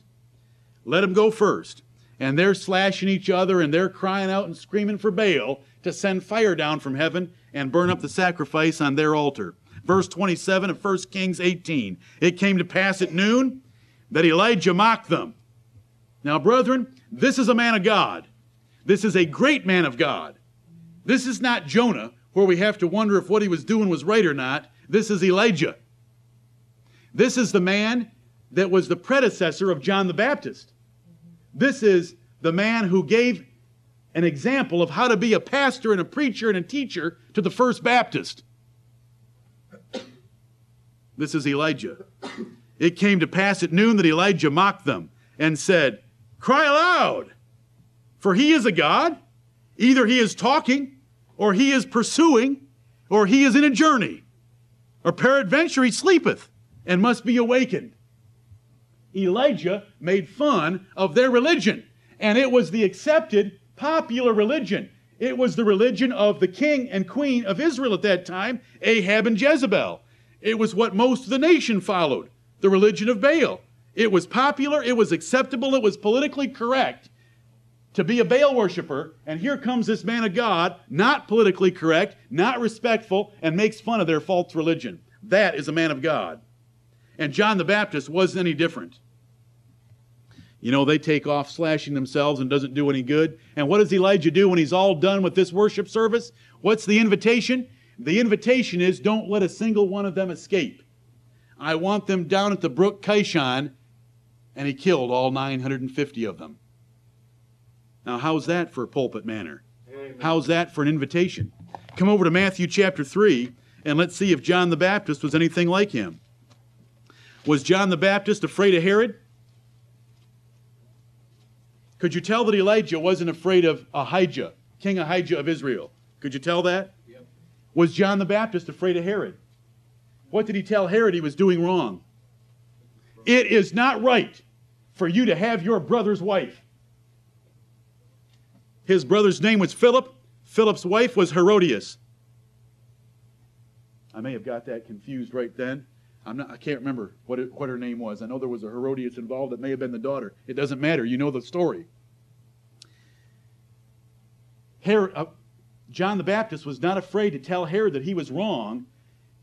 Let them go first. And they're slashing each other and they're crying out and screaming for Baal to send fire down from heaven and burn up the sacrifice on their altar. Verse 27 of 1 Kings 18. It came to pass at noon that Elijah mocked them. Now, brethren, this is a man of God. This is a great man of God. This is not Jonah, where we have to wonder if what he was doing was right or not. This is Elijah. This is the man that was the predecessor of John the Baptist. This is the man who gave an example of how to be a pastor and a preacher and a teacher to the first Baptist. This is Elijah. It came to pass at noon that Elijah mocked them and said, Cry aloud, for he is a God. Either he is talking, or he is pursuing, or he is in a journey, or peradventure he sleepeth and must be awakened. Elijah made fun of their religion, and it was the accepted popular religion. It was the religion of the king and queen of Israel at that time, Ahab and Jezebel. It was what most of the nation followed, the religion of Baal. It was popular, it was acceptable, it was politically correct to be a Baal worshiper, and here comes this man of God, not politically correct, not respectful, and makes fun of their false religion. That is a man of God. And John the Baptist wasn't any different. You know, they take off slashing themselves and doesn't do any good. And what does Elijah do when he's all done with this worship service? What's the invitation? The invitation is don't let a single one of them escape. I want them down at the brook Kishon, and he killed all 950 of them. Now, how's that for a pulpit manner? Amen. How's that for an invitation? Come over to Matthew chapter 3, and let's see if John the Baptist was anything like him. Was John the Baptist afraid of Herod? Could you tell that Elijah wasn't afraid of Ahijah, King Ahijah of Israel? Could you tell that? Yep. Was John the Baptist afraid of Herod? What did he tell Herod he was doing wrong? It is not right for you to have your brother's wife. His brother's name was Philip. Philip's wife was Herodias. I may have got that confused right then. I'm not, I can't remember what, it, what her name was. I know there was a Herodias involved. It may have been the daughter. It doesn't matter. You know the story. Herod, uh, John the Baptist was not afraid to tell Herod that he was wrong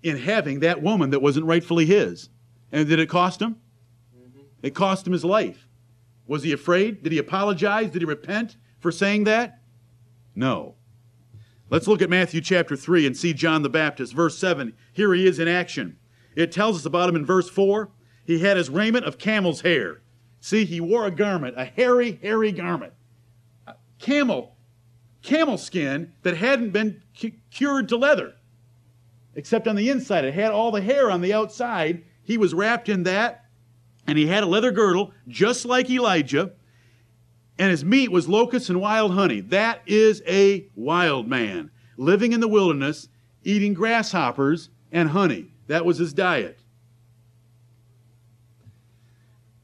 in having that woman that wasn't rightfully his. And did it cost him? Mm-hmm. It cost him his life. Was he afraid? Did he apologize? Did he repent for saying that? No. Let's look at Matthew chapter 3 and see John the Baptist. Verse 7. Here he is in action. It tells us about him in verse 4. He had his raiment of camel's hair. See, he wore a garment, a hairy, hairy garment. Camel, camel skin that hadn't been cured to leather, except on the inside. It had all the hair on the outside. He was wrapped in that, and he had a leather girdle, just like Elijah, and his meat was locusts and wild honey. That is a wild man, living in the wilderness, eating grasshoppers and honey. That was his diet.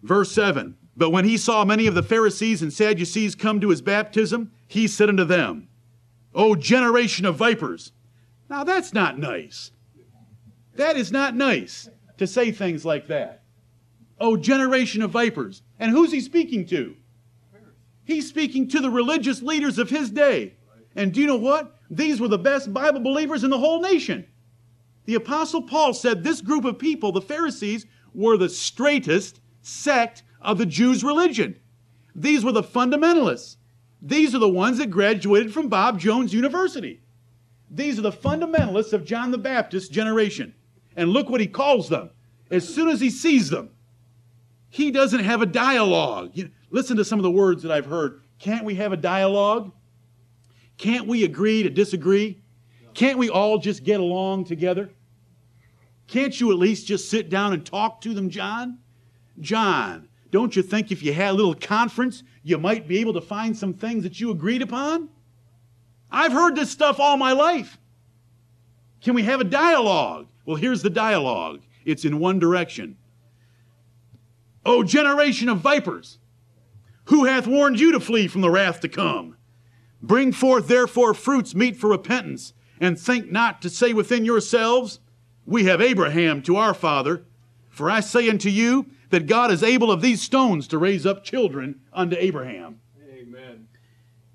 Verse 7 But when he saw many of the Pharisees and Sadducees come to his baptism, he said unto them, O generation of vipers. Now that's not nice. That is not nice to say things like that. O generation of vipers. And who's he speaking to? He's speaking to the religious leaders of his day. And do you know what? These were the best Bible believers in the whole nation. The Apostle Paul said this group of people, the Pharisees, were the straightest sect of the Jews' religion. These were the fundamentalists. These are the ones that graduated from Bob Jones University. These are the fundamentalists of John the Baptist's generation. And look what he calls them. As soon as he sees them, he doesn't have a dialogue. You know, listen to some of the words that I've heard. Can't we have a dialogue? Can't we agree to disagree? Can't we all just get along together? Can't you at least just sit down and talk to them, John? John, don't you think if you had a little conference, you might be able to find some things that you agreed upon? I've heard this stuff all my life. Can we have a dialogue? Well, here's the dialogue it's in one direction. O generation of vipers, who hath warned you to flee from the wrath to come? Bring forth therefore fruits meet for repentance and think not to say within yourselves, We have Abraham to our father. For I say unto you that God is able of these stones to raise up children unto Abraham. Amen.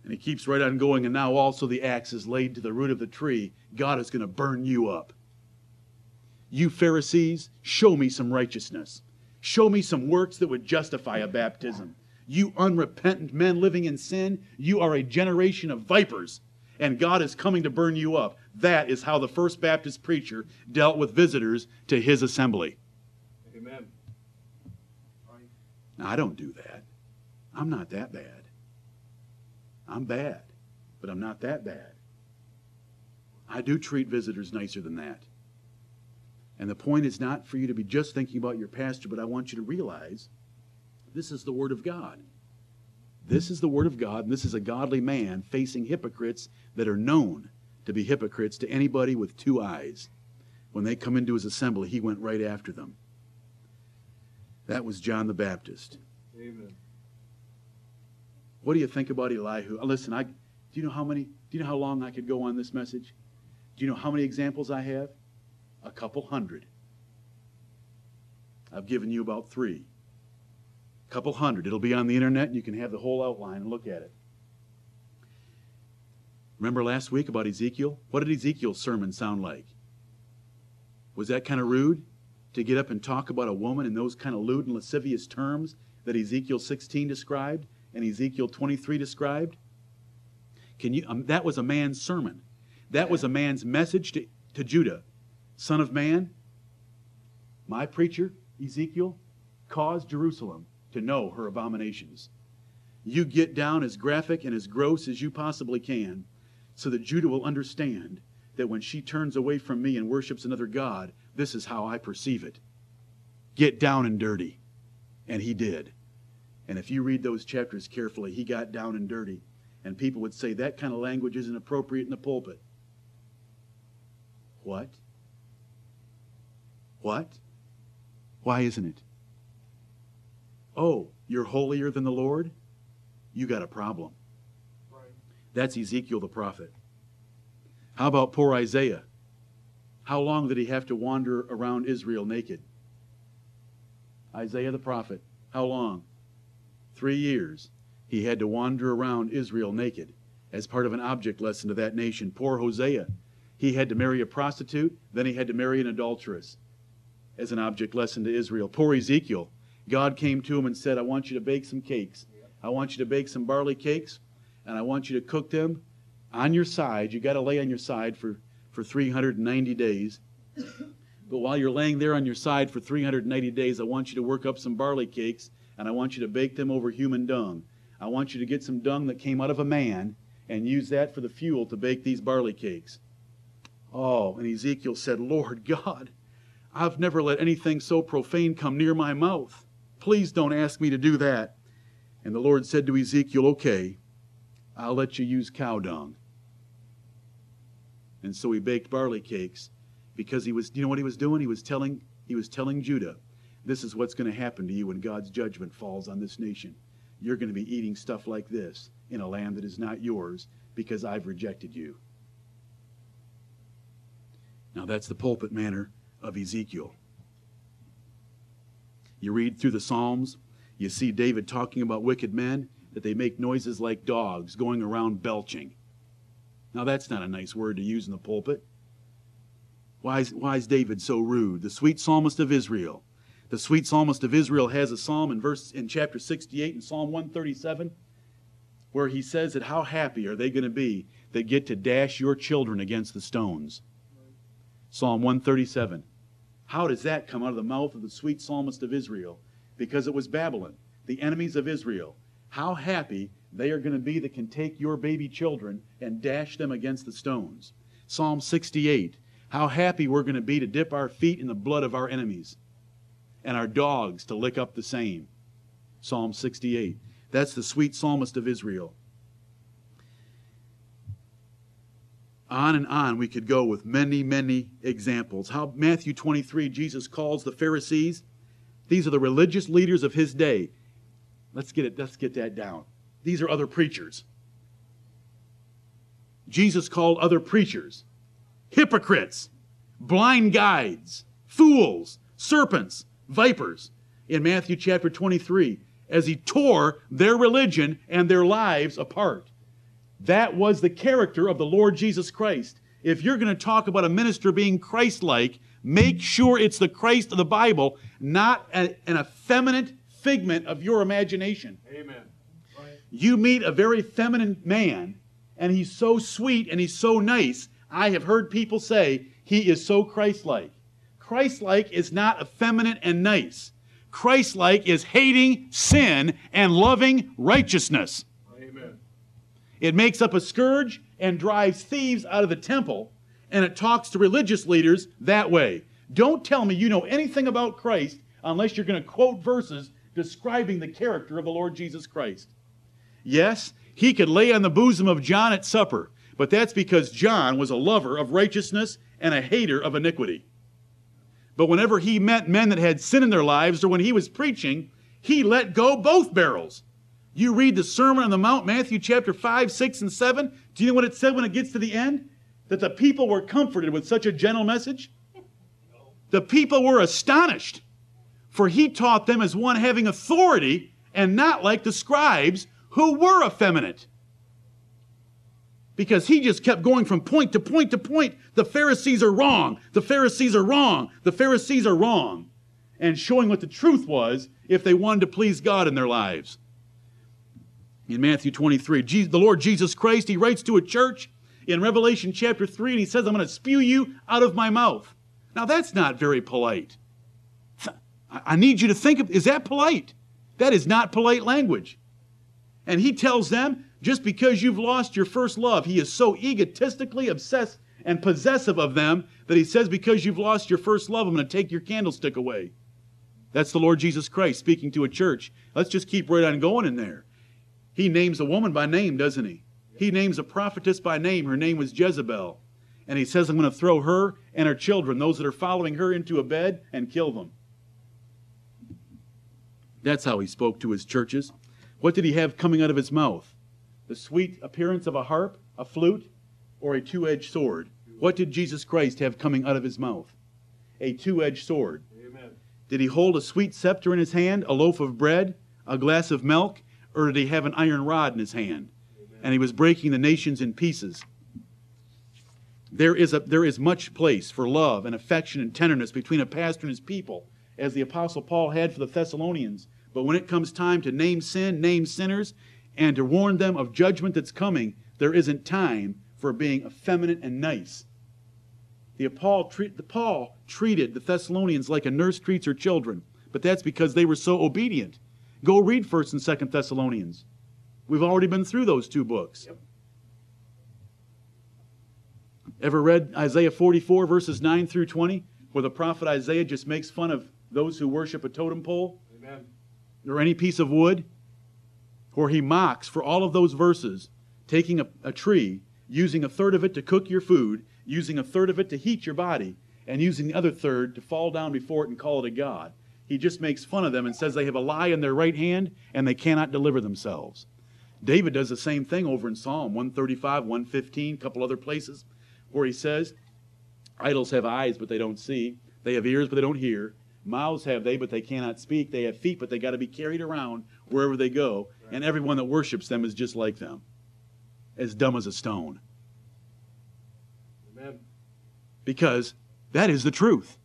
And he keeps right on going, and now also the axe is laid to the root of the tree. God is going to burn you up. You Pharisees, show me some righteousness. Show me some works that would justify a baptism. You unrepentant men living in sin, you are a generation of vipers and God is coming to burn you up. That is how the first Baptist preacher dealt with visitors to his assembly. Amen. Now, I don't do that. I'm not that bad. I'm bad, but I'm not that bad. I do treat visitors nicer than that. And the point is not for you to be just thinking about your pastor, but I want you to realize this is the Word of God. This is the Word of God, and this is a godly man facing hypocrites that are known to be hypocrites to anybody with two eyes. When they come into his assembly, he went right after them. That was John the Baptist. Amen. What do you think about Elihu? Uh, listen, I, Do you know how many? Do you know how long I could go on this message? Do you know how many examples I have? A couple hundred. I've given you about three. Couple hundred. It'll be on the internet, and you can have the whole outline and look at it. Remember last week about Ezekiel? What did Ezekiel's sermon sound like? Was that kind of rude to get up and talk about a woman in those kind of lewd and lascivious terms that Ezekiel 16 described and Ezekiel 23 described? Can you, um, that was a man's sermon. That was a man's message to, to Judah. Son of man, my preacher, Ezekiel, caused Jerusalem to know her abominations. You get down as graphic and as gross as you possibly can so that Judah will understand that when she turns away from me and worships another God, this is how I perceive it. Get down and dirty. And he did. And if you read those chapters carefully, he got down and dirty. And people would say that kind of language isn't appropriate in the pulpit. What? What? Why isn't it? Oh, you're holier than the Lord? You got a problem. Right. That's Ezekiel the prophet. How about poor Isaiah? How long did he have to wander around Israel naked? Isaiah the prophet. How long? Three years. He had to wander around Israel naked as part of an object lesson to that nation. Poor Hosea. He had to marry a prostitute, then he had to marry an adulteress as an object lesson to Israel. Poor Ezekiel. God came to him and said, I want you to bake some cakes. I want you to bake some barley cakes, and I want you to cook them on your side. You got to lay on your side for, for 390 days. But while you're laying there on your side for 390 days, I want you to work up some barley cakes, and I want you to bake them over human dung. I want you to get some dung that came out of a man and use that for the fuel to bake these barley cakes. Oh, and Ezekiel said, Lord God, I've never let anything so profane come near my mouth. Please don't ask me to do that. And the Lord said to Ezekiel, Okay, I'll let you use cow dung. And so he baked barley cakes because he was, you know what he was doing? He was telling, he was telling Judah, this is what's going to happen to you when God's judgment falls on this nation. You're going to be eating stuff like this in a land that is not yours because I've rejected you. Now that's the pulpit manner of Ezekiel. You read through the Psalms, you see David talking about wicked men, that they make noises like dogs going around belching. Now, that's not a nice word to use in the pulpit. Why is, why is David so rude? The sweet psalmist of Israel. The sweet psalmist of Israel has a psalm in verse in chapter 68 in Psalm 137 where he says that how happy are they going to be that get to dash your children against the stones. Psalm 137. How does that come out of the mouth of the sweet psalmist of Israel? Because it was Babylon, the enemies of Israel. How happy they are going to be that can take your baby children and dash them against the stones. Psalm 68. How happy we're going to be to dip our feet in the blood of our enemies and our dogs to lick up the same. Psalm 68. That's the sweet psalmist of Israel. On and on we could go with many, many examples. How Matthew 23, Jesus calls the Pharisees. These are the religious leaders of his day. Let's get it, let's get that down. These are other preachers. Jesus called other preachers hypocrites, blind guides, fools, serpents, vipers in Matthew chapter 23 as he tore their religion and their lives apart. That was the character of the Lord Jesus Christ. If you're going to talk about a minister being Christ like, make sure it's the Christ of the Bible, not a, an effeminate figment of your imagination. Amen. You meet a very feminine man, and he's so sweet and he's so nice. I have heard people say he is so Christ like. Christ like is not effeminate and nice. Christ like is hating sin and loving righteousness. It makes up a scourge and drives thieves out of the temple, and it talks to religious leaders that way. Don't tell me you know anything about Christ unless you're going to quote verses describing the character of the Lord Jesus Christ. Yes, he could lay on the bosom of John at supper, but that's because John was a lover of righteousness and a hater of iniquity. But whenever he met men that had sin in their lives or when he was preaching, he let go both barrels. You read the Sermon on the Mount, Matthew chapter 5, 6, and 7. Do you know what it said when it gets to the end? That the people were comforted with such a gentle message? The people were astonished, for he taught them as one having authority and not like the scribes who were effeminate. Because he just kept going from point to point to point. The Pharisees are wrong. The Pharisees are wrong. The Pharisees are wrong. And showing what the truth was if they wanted to please God in their lives. In Matthew 23, the Lord Jesus Christ, he writes to a church in Revelation chapter 3, and he says, I'm going to spew you out of my mouth. Now, that's not very polite. I need you to think of, is that polite? That is not polite language. And he tells them, just because you've lost your first love, he is so egotistically obsessed and possessive of them that he says, because you've lost your first love, I'm going to take your candlestick away. That's the Lord Jesus Christ speaking to a church. Let's just keep right on going in there. He names a woman by name, doesn't he? He names a prophetess by name. Her name was Jezebel. And he says, I'm going to throw her and her children, those that are following her, into a bed and kill them. That's how he spoke to his churches. What did he have coming out of his mouth? The sweet appearance of a harp, a flute, or a two edged sword? What did Jesus Christ have coming out of his mouth? A two edged sword. Amen. Did he hold a sweet scepter in his hand, a loaf of bread, a glass of milk, or did he have an iron rod in his hand? And he was breaking the nations in pieces. There is, a, there is much place for love and affection and tenderness between a pastor and his people, as the Apostle Paul had for the Thessalonians. But when it comes time to name sin, name sinners, and to warn them of judgment that's coming, there isn't time for being effeminate and nice. The Paul, treat, the Paul treated the Thessalonians like a nurse treats her children, but that's because they were so obedient. Go read 1st and 2nd Thessalonians. We've already been through those two books. Yep. Ever read Isaiah 44, verses 9 through 20, where the prophet Isaiah just makes fun of those who worship a totem pole Amen. or any piece of wood? Where he mocks for all of those verses, taking a, a tree, using a third of it to cook your food, using a third of it to heat your body, and using the other third to fall down before it and call it a God. He just makes fun of them and says they have a lie in their right hand and they cannot deliver themselves. David does the same thing over in Psalm 135, 115, a couple other places where he says, Idols have eyes, but they don't see. They have ears, but they don't hear. Mouths have they, but they cannot speak. They have feet, but they got to be carried around wherever they go. And everyone that worships them is just like them, as dumb as a stone. Amen. Because that is the truth.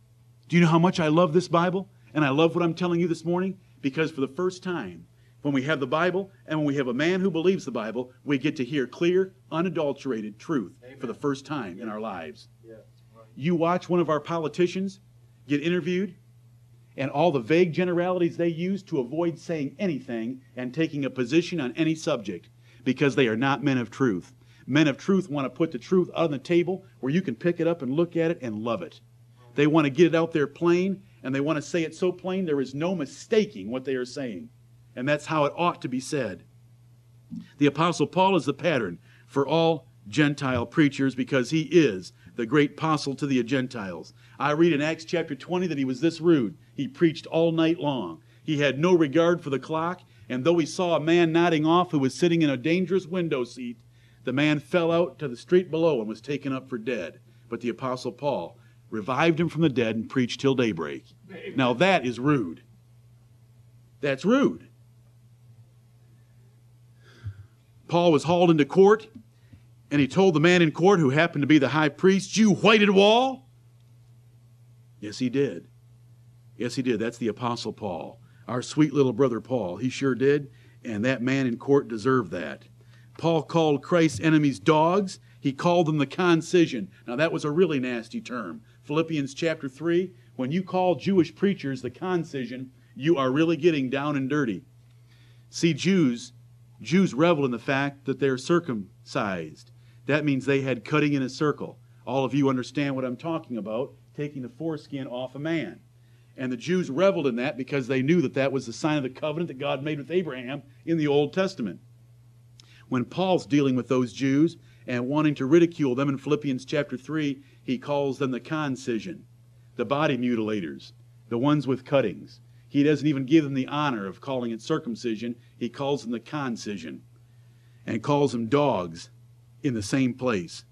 Do you know how much I love this Bible? And I love what I'm telling you this morning? Because for the first time, when we have the Bible and when we have a man who believes the Bible, we get to hear clear, unadulterated truth Amen. for the first time in our lives. Yeah. Right. You watch one of our politicians get interviewed, and all the vague generalities they use to avoid saying anything and taking a position on any subject because they are not men of truth. Men of truth want to put the truth on the table where you can pick it up and look at it and love it. They want to get it out there plain and they want to say it so plain there is no mistaking what they are saying and that's how it ought to be said. The Apostle Paul is the pattern for all Gentile preachers because he is the great apostle to the Gentiles. I read in Acts chapter 20 that he was this rude. He preached all night long. He had no regard for the clock, and though he saw a man nodding off who was sitting in a dangerous window seat, the man fell out to the street below and was taken up for dead. But the Apostle Paul revived him from the dead and preached till daybreak. Now that is rude. That's rude. Paul was hauled into court, and he told the man in court, who happened to be the high priest, You whited wall? Yes, he did. Yes, he did. That's the Apostle Paul, our sweet little brother Paul. He sure did, and that man in court deserved that. Paul called Christ's enemies dogs. He called them the concision. Now, that was a really nasty term. Philippians chapter 3, when you call Jewish preachers the concision, you are really getting down and dirty. See, Jews Jews revel in the fact that they're circumcised. That means they had cutting in a circle. All of you understand what I'm talking about, taking the foreskin off a man. And the Jews reveled in that because they knew that that was the sign of the covenant that God made with Abraham in the Old Testament. When Paul's dealing with those Jews and wanting to ridicule them in Philippians chapter 3, he calls them the concision, the body mutilators, the ones with cuttings. He doesn't even give them the honor of calling it circumcision. He calls them the concision and calls them dogs in the same place.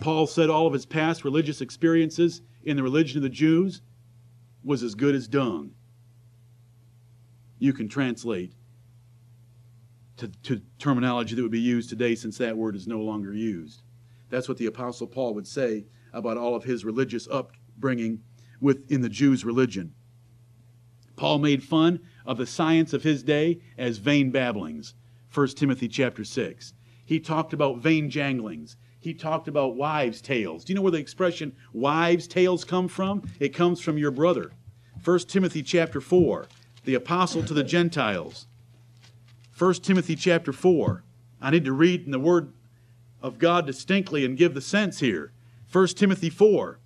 Paul said all of his past religious experiences in the religion of the Jews was as good as dung. You can translate to, to, terminology that would be used today since that word is no longer used. That's what the Apostle Paul would say about all of his religious upbringing within the Jews' religion. Paul made fun of the science of his day as vain babblings. 1 Timothy chapter 6. He talked about vain janglings. He talked about wives' tales. Do you know where the expression wives' tales come from? It comes from your brother. 1 Timothy chapter 4, the apostle to the Gentiles. 1 Timothy chapter 4. I need to read in the word of God distinctly and give the sense here. 1 Timothy 4.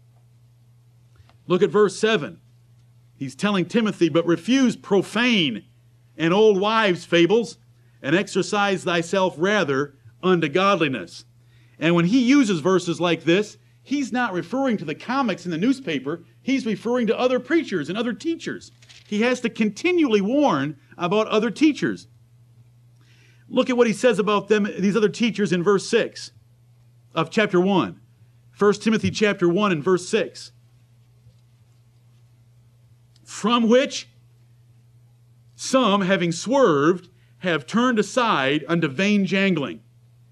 Look at verse 7. He's telling Timothy, but refuse profane and old wives' fables, and exercise thyself rather unto godliness. And when he uses verses like this, he's not referring to the comics in the newspaper, he's referring to other preachers and other teachers. He has to continually warn about other teachers. Look at what he says about them, these other teachers in verse 6 of chapter 1. 1 Timothy chapter 1 and verse 6 from which some, having swerved, have turned aside unto vain jangling.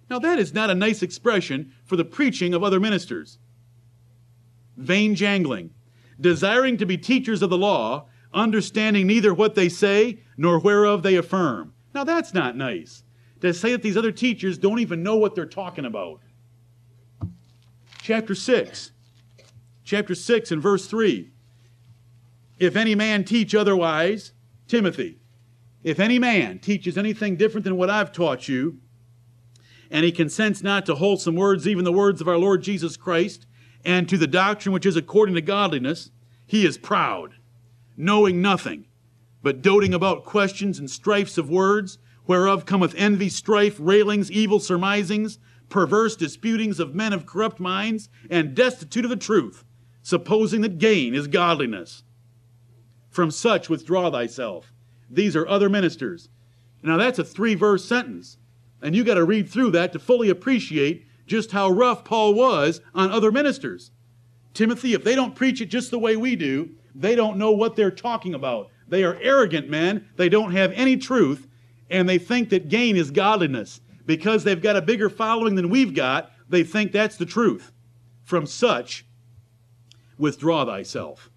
Now, that is not a nice expression for the preaching of other ministers. Vain jangling, desiring to be teachers of the law, understanding neither what they say nor whereof they affirm. Now, that's not nice. To say that these other teachers don't even know what they're talking about. Chapter 6. Chapter 6 and verse 3. If any man teach otherwise, Timothy, if any man teaches anything different than what I've taught you, and he consents not to wholesome words, even the words of our Lord Jesus Christ, and to the doctrine which is according to godliness, he is proud, knowing nothing, but doting about questions and strifes of words, whereof cometh envy, strife, railings, evil surmisings, perverse disputings of men of corrupt minds, and destitute of the truth, supposing that gain is godliness. From such withdraw thyself. These are other ministers. Now that's a three verse sentence. And you got to read through that to fully appreciate just how rough Paul was on other ministers. Timothy, if they don't preach it just the way we do, they don't know what they're talking about. They are arrogant men. They don't have any truth. And they think that gain is godliness. Because they've got a bigger following than we've got, they think that's the truth. From such, withdraw thyself.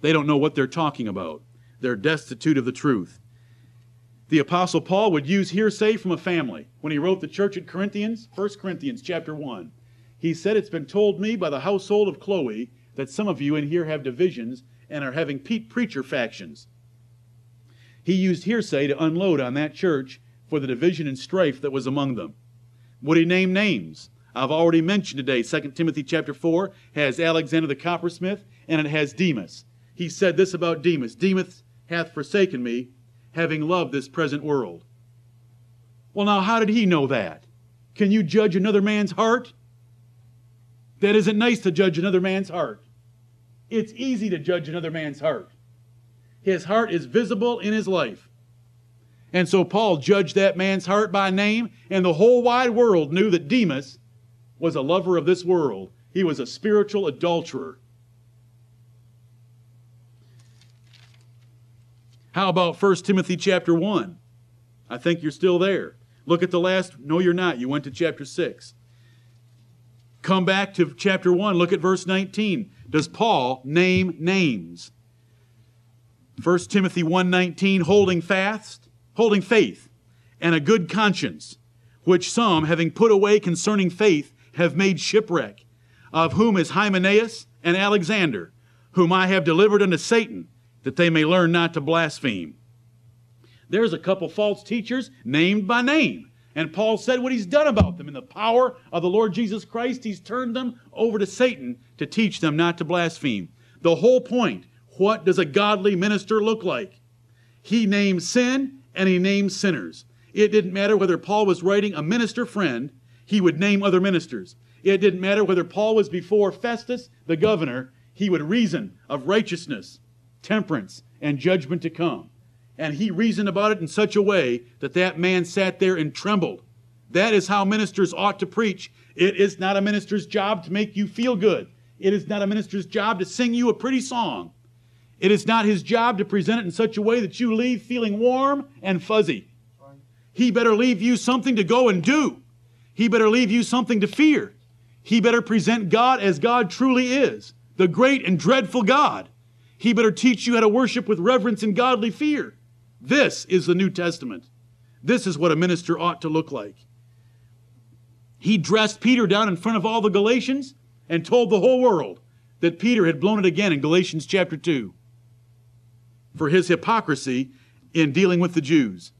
They don't know what they're talking about. They're destitute of the truth. The apostle Paul would use hearsay from a family when he wrote the church at Corinthians, 1 Corinthians chapter 1. He said, It's been told me by the household of Chloe that some of you in here have divisions and are having preacher factions. He used hearsay to unload on that church for the division and strife that was among them. Would he name names? I've already mentioned today, 2 Timothy chapter 4 has Alexander the coppersmith and it has Demas he said this about Demas Demas hath forsaken me, having loved this present world. Well, now, how did he know that? Can you judge another man's heart? That isn't nice to judge another man's heart. It's easy to judge another man's heart. His heart is visible in his life. And so Paul judged that man's heart by name, and the whole wide world knew that Demas was a lover of this world. He was a spiritual adulterer. How about 1 Timothy chapter 1? I think you're still there. Look at the last. No, you're not. You went to chapter 6. Come back to chapter 1. Look at verse 19. Does Paul name names? 1 Timothy 1:19 holding fast, holding faith and a good conscience, which some having put away concerning faith have made shipwreck, of whom is Hymenaeus and Alexander, whom I have delivered unto Satan that they may learn not to blaspheme. There's a couple false teachers named by name. And Paul said what he's done about them. In the power of the Lord Jesus Christ, he's turned them over to Satan to teach them not to blaspheme. The whole point what does a godly minister look like? He names sin and he names sinners. It didn't matter whether Paul was writing a minister friend, he would name other ministers. It didn't matter whether Paul was before Festus, the governor, he would reason of righteousness temperance, and judgment to come. And he reasoned about it in such a way that that man sat there and trembled. That is how ministers ought to preach. It is not a minister's job to make you feel good. It is not a minister's job to sing you a pretty song. It is not his job to present it in such a way that you leave feeling warm and fuzzy. He better leave you something to go and do. He better leave you something to fear. He better present God as God truly is, the great and dreadful God. He better teach you how to worship with reverence and godly fear. This is the New Testament. This is what a minister ought to look like. He dressed Peter down in front of all the Galatians and told the whole world that Peter had blown it again in Galatians chapter 2 for his hypocrisy in dealing with the Jews.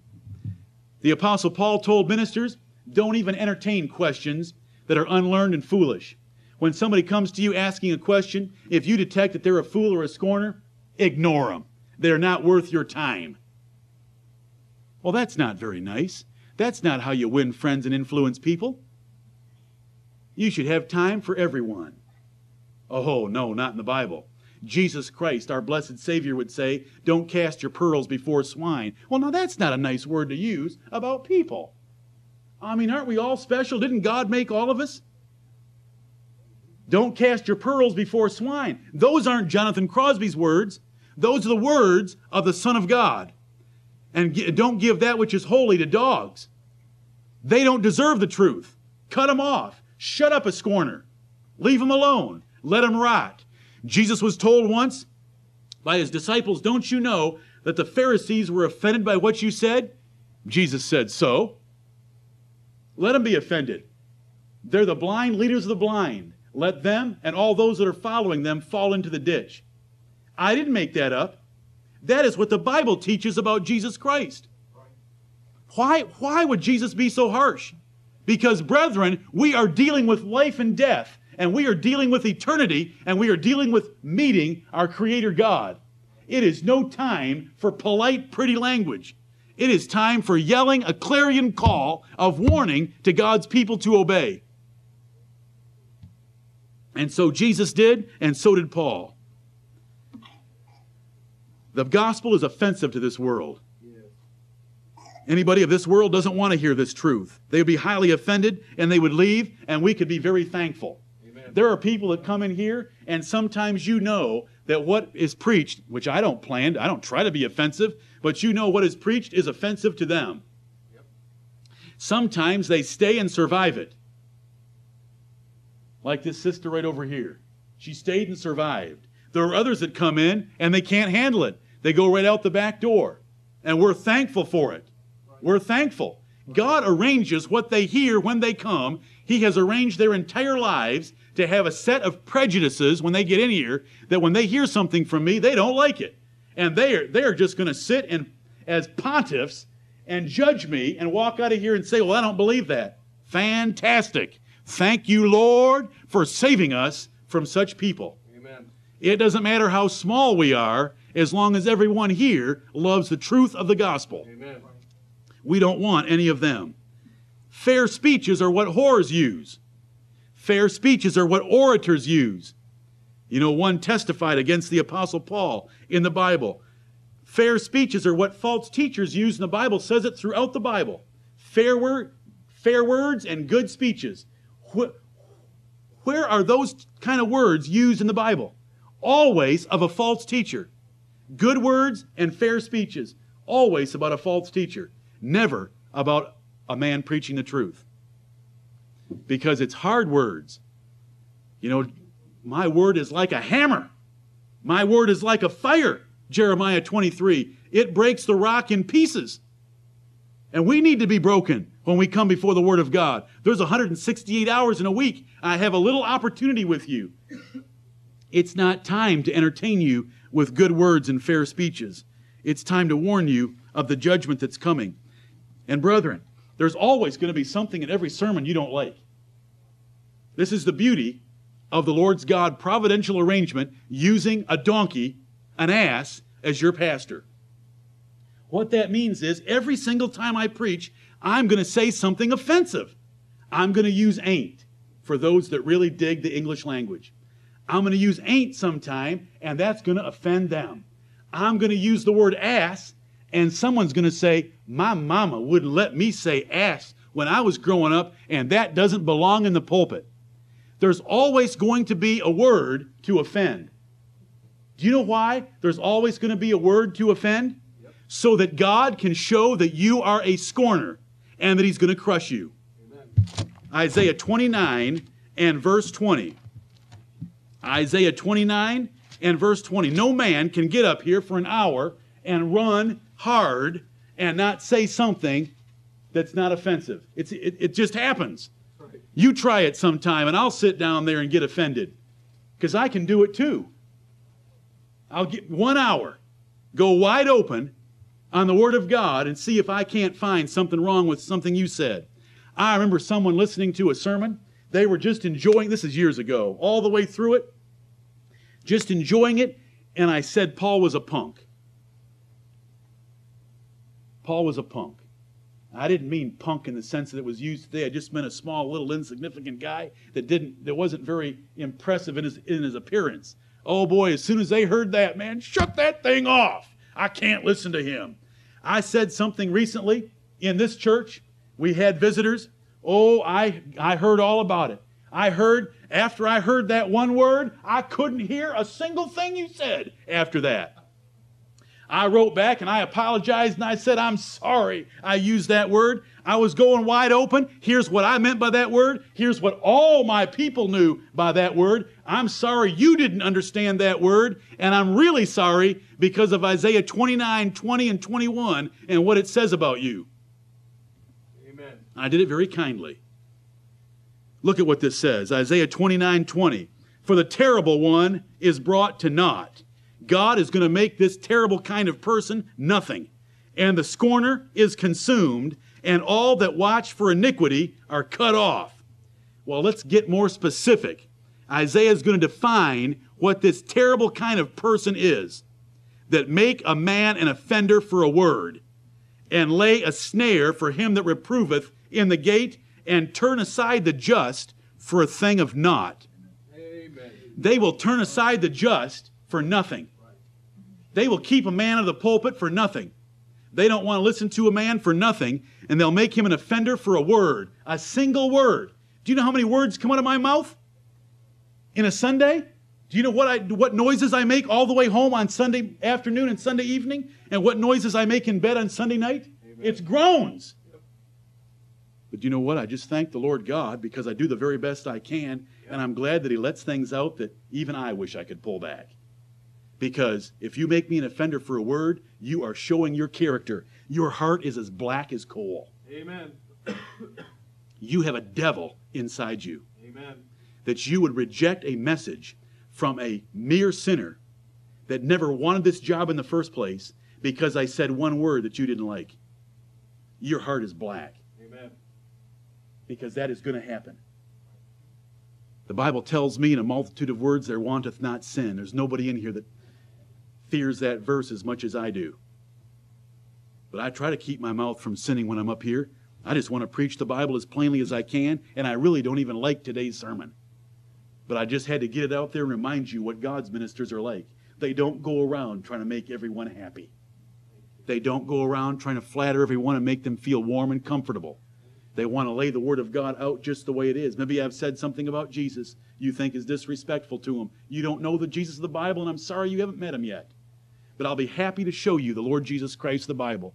The Apostle Paul told ministers, don't even entertain questions that are unlearned and foolish. When somebody comes to you asking a question, if you detect that they're a fool or a scorner, ignore them. They're not worth your time. Well, that's not very nice. That's not how you win friends and influence people. You should have time for everyone. Oh, no, not in the Bible. Jesus Christ, our blessed Savior, would say, Don't cast your pearls before swine. Well, now that's not a nice word to use about people. I mean, aren't we all special? Didn't God make all of us? Don't cast your pearls before swine. Those aren't Jonathan Crosby's words. Those are the words of the Son of God and don't give that which is holy to dogs. They don't deserve the truth. Cut them off. Shut up a scorner. Leave them alone. Let them rot. Jesus was told once by his disciples, Don't you know that the Pharisees were offended by what you said? Jesus said, So? Let them be offended. They're the blind leaders of the blind. Let them and all those that are following them fall into the ditch. I didn't make that up. That is what the Bible teaches about Jesus Christ. Why, why would Jesus be so harsh? Because, brethren, we are dealing with life and death, and we are dealing with eternity, and we are dealing with meeting our Creator God. It is no time for polite, pretty language. It is time for yelling a clarion call of warning to God's people to obey. And so Jesus did, and so did Paul. The gospel is offensive to this world. Anybody of this world doesn't want to hear this truth. They would be highly offended and they would leave, and we could be very thankful. There are people that come in here, and sometimes you know that what is preached, which I don't plan, I don't try to be offensive, but you know what is preached is offensive to them. Yep. Sometimes they stay and survive it. Like this sister right over here. She stayed and survived. There are others that come in and they can't handle it. They go right out the back door. And we're thankful for it. We're thankful. God arranges what they hear when they come. He has arranged their entire lives to have a set of prejudices when they get in here that when they hear something from me, they don't like it. And they are, they are just going to sit and as pontiffs and judge me and walk out of here and say, Well, I don't believe that. Fantastic. Thank you, Lord, for saving us from such people. Amen. It doesn't matter how small we are, as long as everyone here loves the truth of the gospel. Amen. We don't want any of them. Fair speeches are what whores use. Fair speeches are what orators use. You know, one testified against the Apostle Paul in the Bible. Fair speeches are what false teachers use, and the Bible says it throughout the Bible. Fair, word, fair words and good speeches. Where are those kind of words used in the Bible? Always of a false teacher. Good words and fair speeches, always about a false teacher, never about a man preaching the truth. Because it's hard words. You know, my word is like a hammer, my word is like a fire. Jeremiah 23. It breaks the rock in pieces. And we need to be broken when we come before the Word of God. There's 168 hours in a week. I have a little opportunity with you. It's not time to entertain you with good words and fair speeches. It's time to warn you of the judgment that's coming. And brethren, there's always going to be something in every sermon you don't like. This is the beauty of the Lord's God providential arrangement using a donkey, an ass, as your pastor. What that means is every single time I preach, I'm going to say something offensive. I'm going to use ain't for those that really dig the English language. I'm going to use ain't sometime, and that's going to offend them. I'm going to use the word ass, and someone's going to say, My mama wouldn't let me say ass when I was growing up, and that doesn't belong in the pulpit. There's always going to be a word to offend. Do you know why there's always going to be a word to offend? Yep. So that God can show that you are a scorner and that He's going to crush you. Amen. Isaiah 29 and verse 20. Isaiah 29 and verse 20. No man can get up here for an hour and run hard and not say something that's not offensive. It's, it, it just happens. Right. You try it sometime, and I'll sit down there and get offended because I can do it too. I'll get one hour, go wide open on the Word of God and see if I can't find something wrong with something you said. I remember someone listening to a sermon. They were just enjoying, this is years ago, all the way through it, just enjoying it, and I said Paul was a punk. Paul was a punk. I didn't mean punk in the sense that it was used today. I just meant a small, little, insignificant guy that didn't, that wasn't very impressive in his, in his appearance. Oh boy, as soon as they heard that, man, shut that thing off. I can't listen to him. I said something recently in this church. We had visitors. Oh, I, I heard all about it. I heard, after I heard that one word, I couldn't hear a single thing you said after that. I wrote back and I apologized and I said, I'm sorry I used that word. I was going wide open. Here's what I meant by that word. Here's what all my people knew by that word. I'm sorry you didn't understand that word. And I'm really sorry because of Isaiah 29, 20, and 21 and what it says about you. Amen. I did it very kindly. Look at what this says Isaiah 29, 20. For the terrible one is brought to naught God is going to make this terrible kind of person nothing. And the scorner is consumed, and all that watch for iniquity are cut off. Well, let's get more specific. Isaiah is going to define what this terrible kind of person is that make a man an offender for a word, and lay a snare for him that reproveth in the gate, and turn aside the just for a thing of naught. Amen. They will turn aside the just for nothing. They will keep a man out of the pulpit for nothing. They don't want to listen to a man for nothing, and they'll make him an offender for a word, a single word. Do you know how many words come out of my mouth in a Sunday? Do you know what, I, what noises I make all the way home on Sunday afternoon and Sunday evening? And what noises I make in bed on Sunday night? Amen. It's groans. But do you know what? I just thank the Lord God because I do the very best I can, and I'm glad that He lets things out that even I wish I could pull back. Because if you make me an offender for a word, you are showing your character. Your heart is as black as coal. Amen. *coughs* you have a devil inside you. Amen. That you would reject a message from a mere sinner that never wanted this job in the first place because I said one word that you didn't like. Your heart is black. Amen. Because that is going to happen. The Bible tells me in a multitude of words there wanteth not sin. There's nobody in here that fears that verse as much as I do. But I try to keep my mouth from sinning when I'm up here. I just want to preach the Bible as plainly as I can, and I really don't even like today's sermon. But I just had to get it out there and remind you what God's ministers are like. They don't go around trying to make everyone happy. They don't go around trying to flatter everyone and make them feel warm and comfortable. They want to lay the Word of God out just the way it is. Maybe I've said something about Jesus you think is disrespectful to Him. You don't know the Jesus of the Bible, and I'm sorry you haven't met Him yet but I'll be happy to show you the Lord Jesus Christ, the Bible.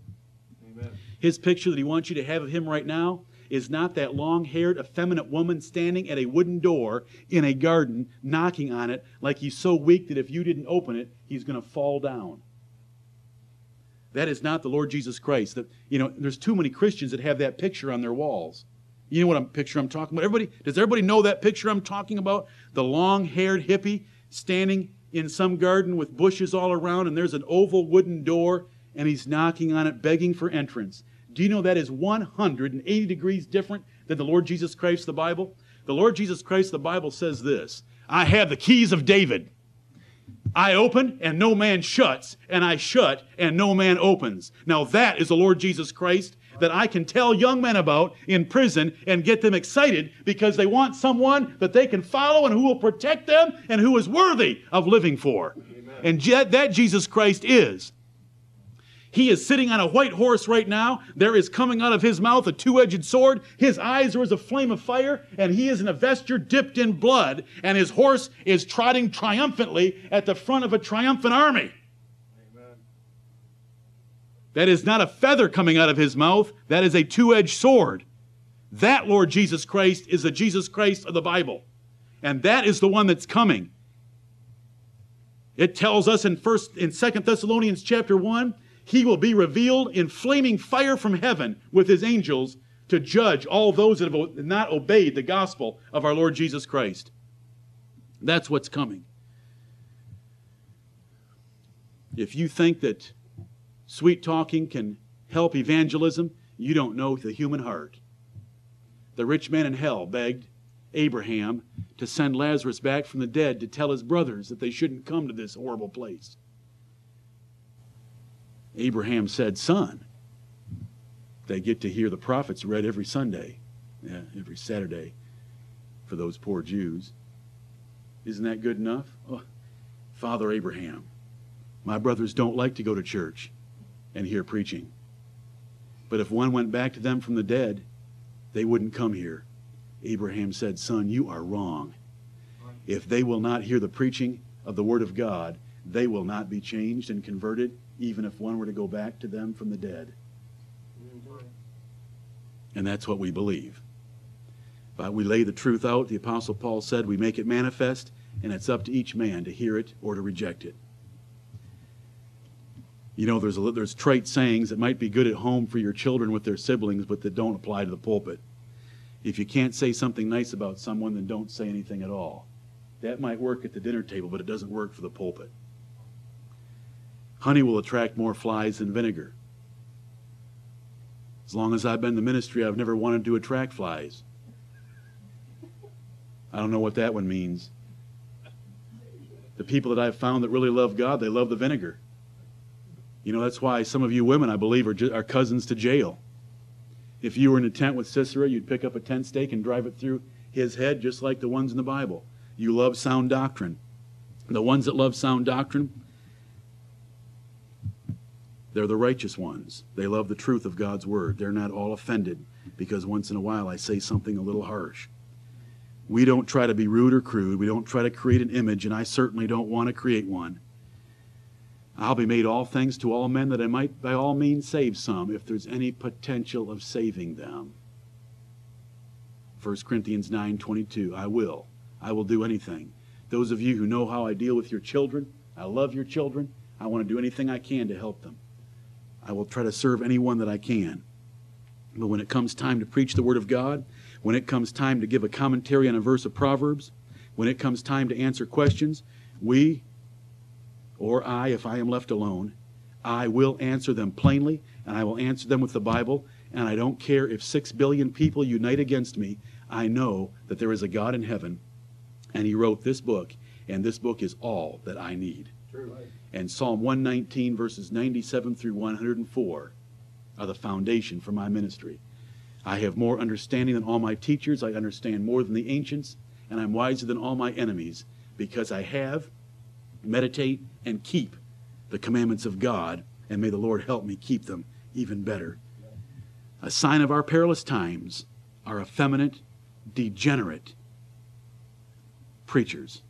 Amen. His picture that he wants you to have of him right now is not that long haired, effeminate woman standing at a wooden door in a garden, knocking on it like he's so weak that if you didn't open it, he's going to fall down. That is not the Lord Jesus Christ. That you know, there's too many Christians that have that picture on their walls. You know what I'm, picture I'm talking about? Everybody, does everybody know that picture I'm talking about? The long-haired hippie standing in some garden with bushes all around, and there's an oval wooden door, and he's knocking on it, begging for entrance. Do you know that is 180 degrees different than the Lord Jesus Christ, the Bible? The Lord Jesus Christ, the Bible says this I have the keys of David. I open and no man shuts, and I shut and no man opens. Now that is the Lord Jesus Christ, that I can tell young men about in prison and get them excited because they want someone that they can follow and who will protect them and who is worthy of living for. Amen. And that Jesus Christ is. He is sitting on a white horse right now. There is coming out of his mouth a two edged sword. His eyes are as a flame of fire, and he is in a vesture dipped in blood, and his horse is trotting triumphantly at the front of a triumphant army. That is not a feather coming out of his mouth, that is a two edged sword. That Lord Jesus Christ is the Jesus Christ of the Bible. And that is the one that's coming. It tells us in first in Second Thessalonians chapter 1 he will be revealed in flaming fire from heaven with his angels to judge all those that have not obeyed the gospel of our Lord Jesus Christ. That's what's coming. If you think that sweet talking can help evangelism, you don't know the human heart. The rich man in hell begged Abraham to send Lazarus back from the dead to tell his brothers that they shouldn't come to this horrible place. Abraham said, Son, they get to hear the prophets read every Sunday, yeah, every Saturday for those poor Jews. Isn't that good enough? Oh, Father Abraham, my brothers don't like to go to church and hear preaching. But if one went back to them from the dead, they wouldn't come here. Abraham said, Son, you are wrong. If they will not hear the preaching of the Word of God, they will not be changed and converted even if one were to go back to them from the dead. And that's what we believe. But we lay the truth out, the Apostle Paul said, we make it manifest, and it's up to each man to hear it or to reject it. You know, there's, a, there's trite sayings that might be good at home for your children with their siblings, but that don't apply to the pulpit. If you can't say something nice about someone, then don't say anything at all. That might work at the dinner table, but it doesn't work for the pulpit. Honey will attract more flies than vinegar. As long as I've been in the ministry, I've never wanted to attract flies. I don't know what that one means. The people that I've found that really love God, they love the vinegar. You know, that's why some of you women, I believe, are, are cousins to Jael. If you were in a tent with Sisera, you'd pick up a tent stake and drive it through his head, just like the ones in the Bible. You love sound doctrine. The ones that love sound doctrine, they're the righteous ones. They love the truth of God's word. They're not all offended because once in a while I say something a little harsh. We don't try to be rude or crude. We don't try to create an image, and I certainly don't want to create one. I'll be made all things to all men that I might by all means save some if there's any potential of saving them. 1 Corinthians 9:22 I will. I will do anything. Those of you who know how I deal with your children, I love your children. I want to do anything I can to help them. I will try to serve anyone that I can. But when it comes time to preach the Word of God, when it comes time to give a commentary on a verse of Proverbs, when it comes time to answer questions, we, or I, if I am left alone, I will answer them plainly, and I will answer them with the Bible, and I don't care if six billion people unite against me. I know that there is a God in heaven, and He wrote this book, and this book is all that I need. True. And Psalm 119, verses 97 through 104, are the foundation for my ministry. I have more understanding than all my teachers. I understand more than the ancients, and I'm wiser than all my enemies, because I have, meditate, and keep the commandments of God, and may the Lord help me keep them even better. A sign of our perilous times are effeminate, degenerate preachers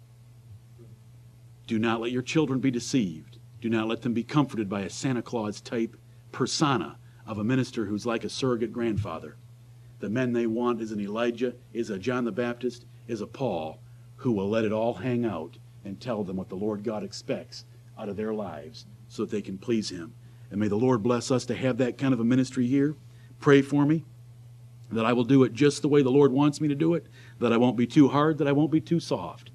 do not let your children be deceived. Do not let them be comforted by a Santa Claus type persona of a minister who's like a surrogate grandfather. The men they want is an Elijah, is a John the Baptist, is a Paul who will let it all hang out and tell them what the Lord God expects out of their lives so that they can please Him. And may the Lord bless us to have that kind of a ministry here. Pray for me that I will do it just the way the Lord wants me to do it, that I won't be too hard, that I won't be too soft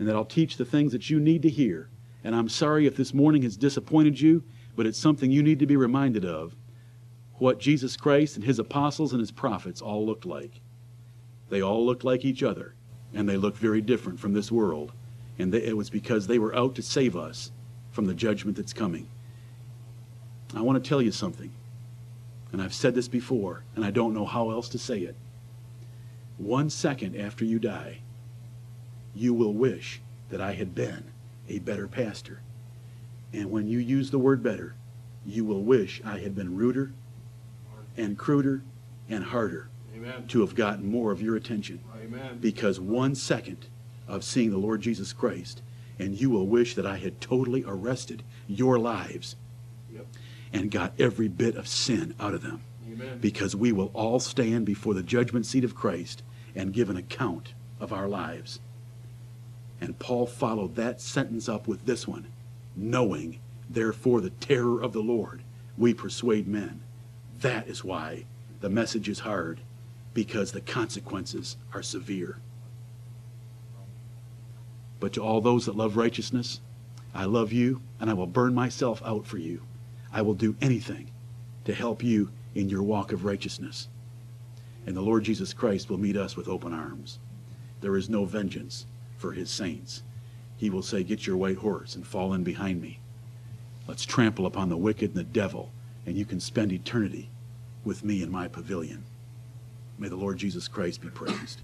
and that I'll teach the things that you need to hear. And I'm sorry if this morning has disappointed you, but it's something you need to be reminded of what Jesus Christ and his apostles and his prophets all looked like. They all looked like each other, and they looked very different from this world. And they, it was because they were out to save us from the judgment that's coming. I want to tell you something, and I've said this before, and I don't know how else to say it. One second after you die, you will wish that I had been a better pastor. And when you use the word better, you will wish I had been ruder and cruder and harder Amen. to have gotten more of your attention. Amen. Because one second of seeing the Lord Jesus Christ, and you will wish that I had totally arrested your lives Yep. and got every bit of sin out of them. Amen. Because we will all stand before the judgment seat of Christ and give an account of our lives. And Paul followed that sentence up with this one knowing, therefore, the terror of the Lord, we persuade men. That is why the message is hard, because the consequences are severe. But to all those that love righteousness, I love you, and I will burn myself out for you. I will do anything to help you in your walk of righteousness. And the Lord Jesus Christ will meet us with open arms. There is no vengeance for his saints. He will say, Get your white horse and fall in behind me. Let's trample upon the wicked and the devil, and you can spend eternity with me in my pavilion. May the Lord Jesus Christ be praised.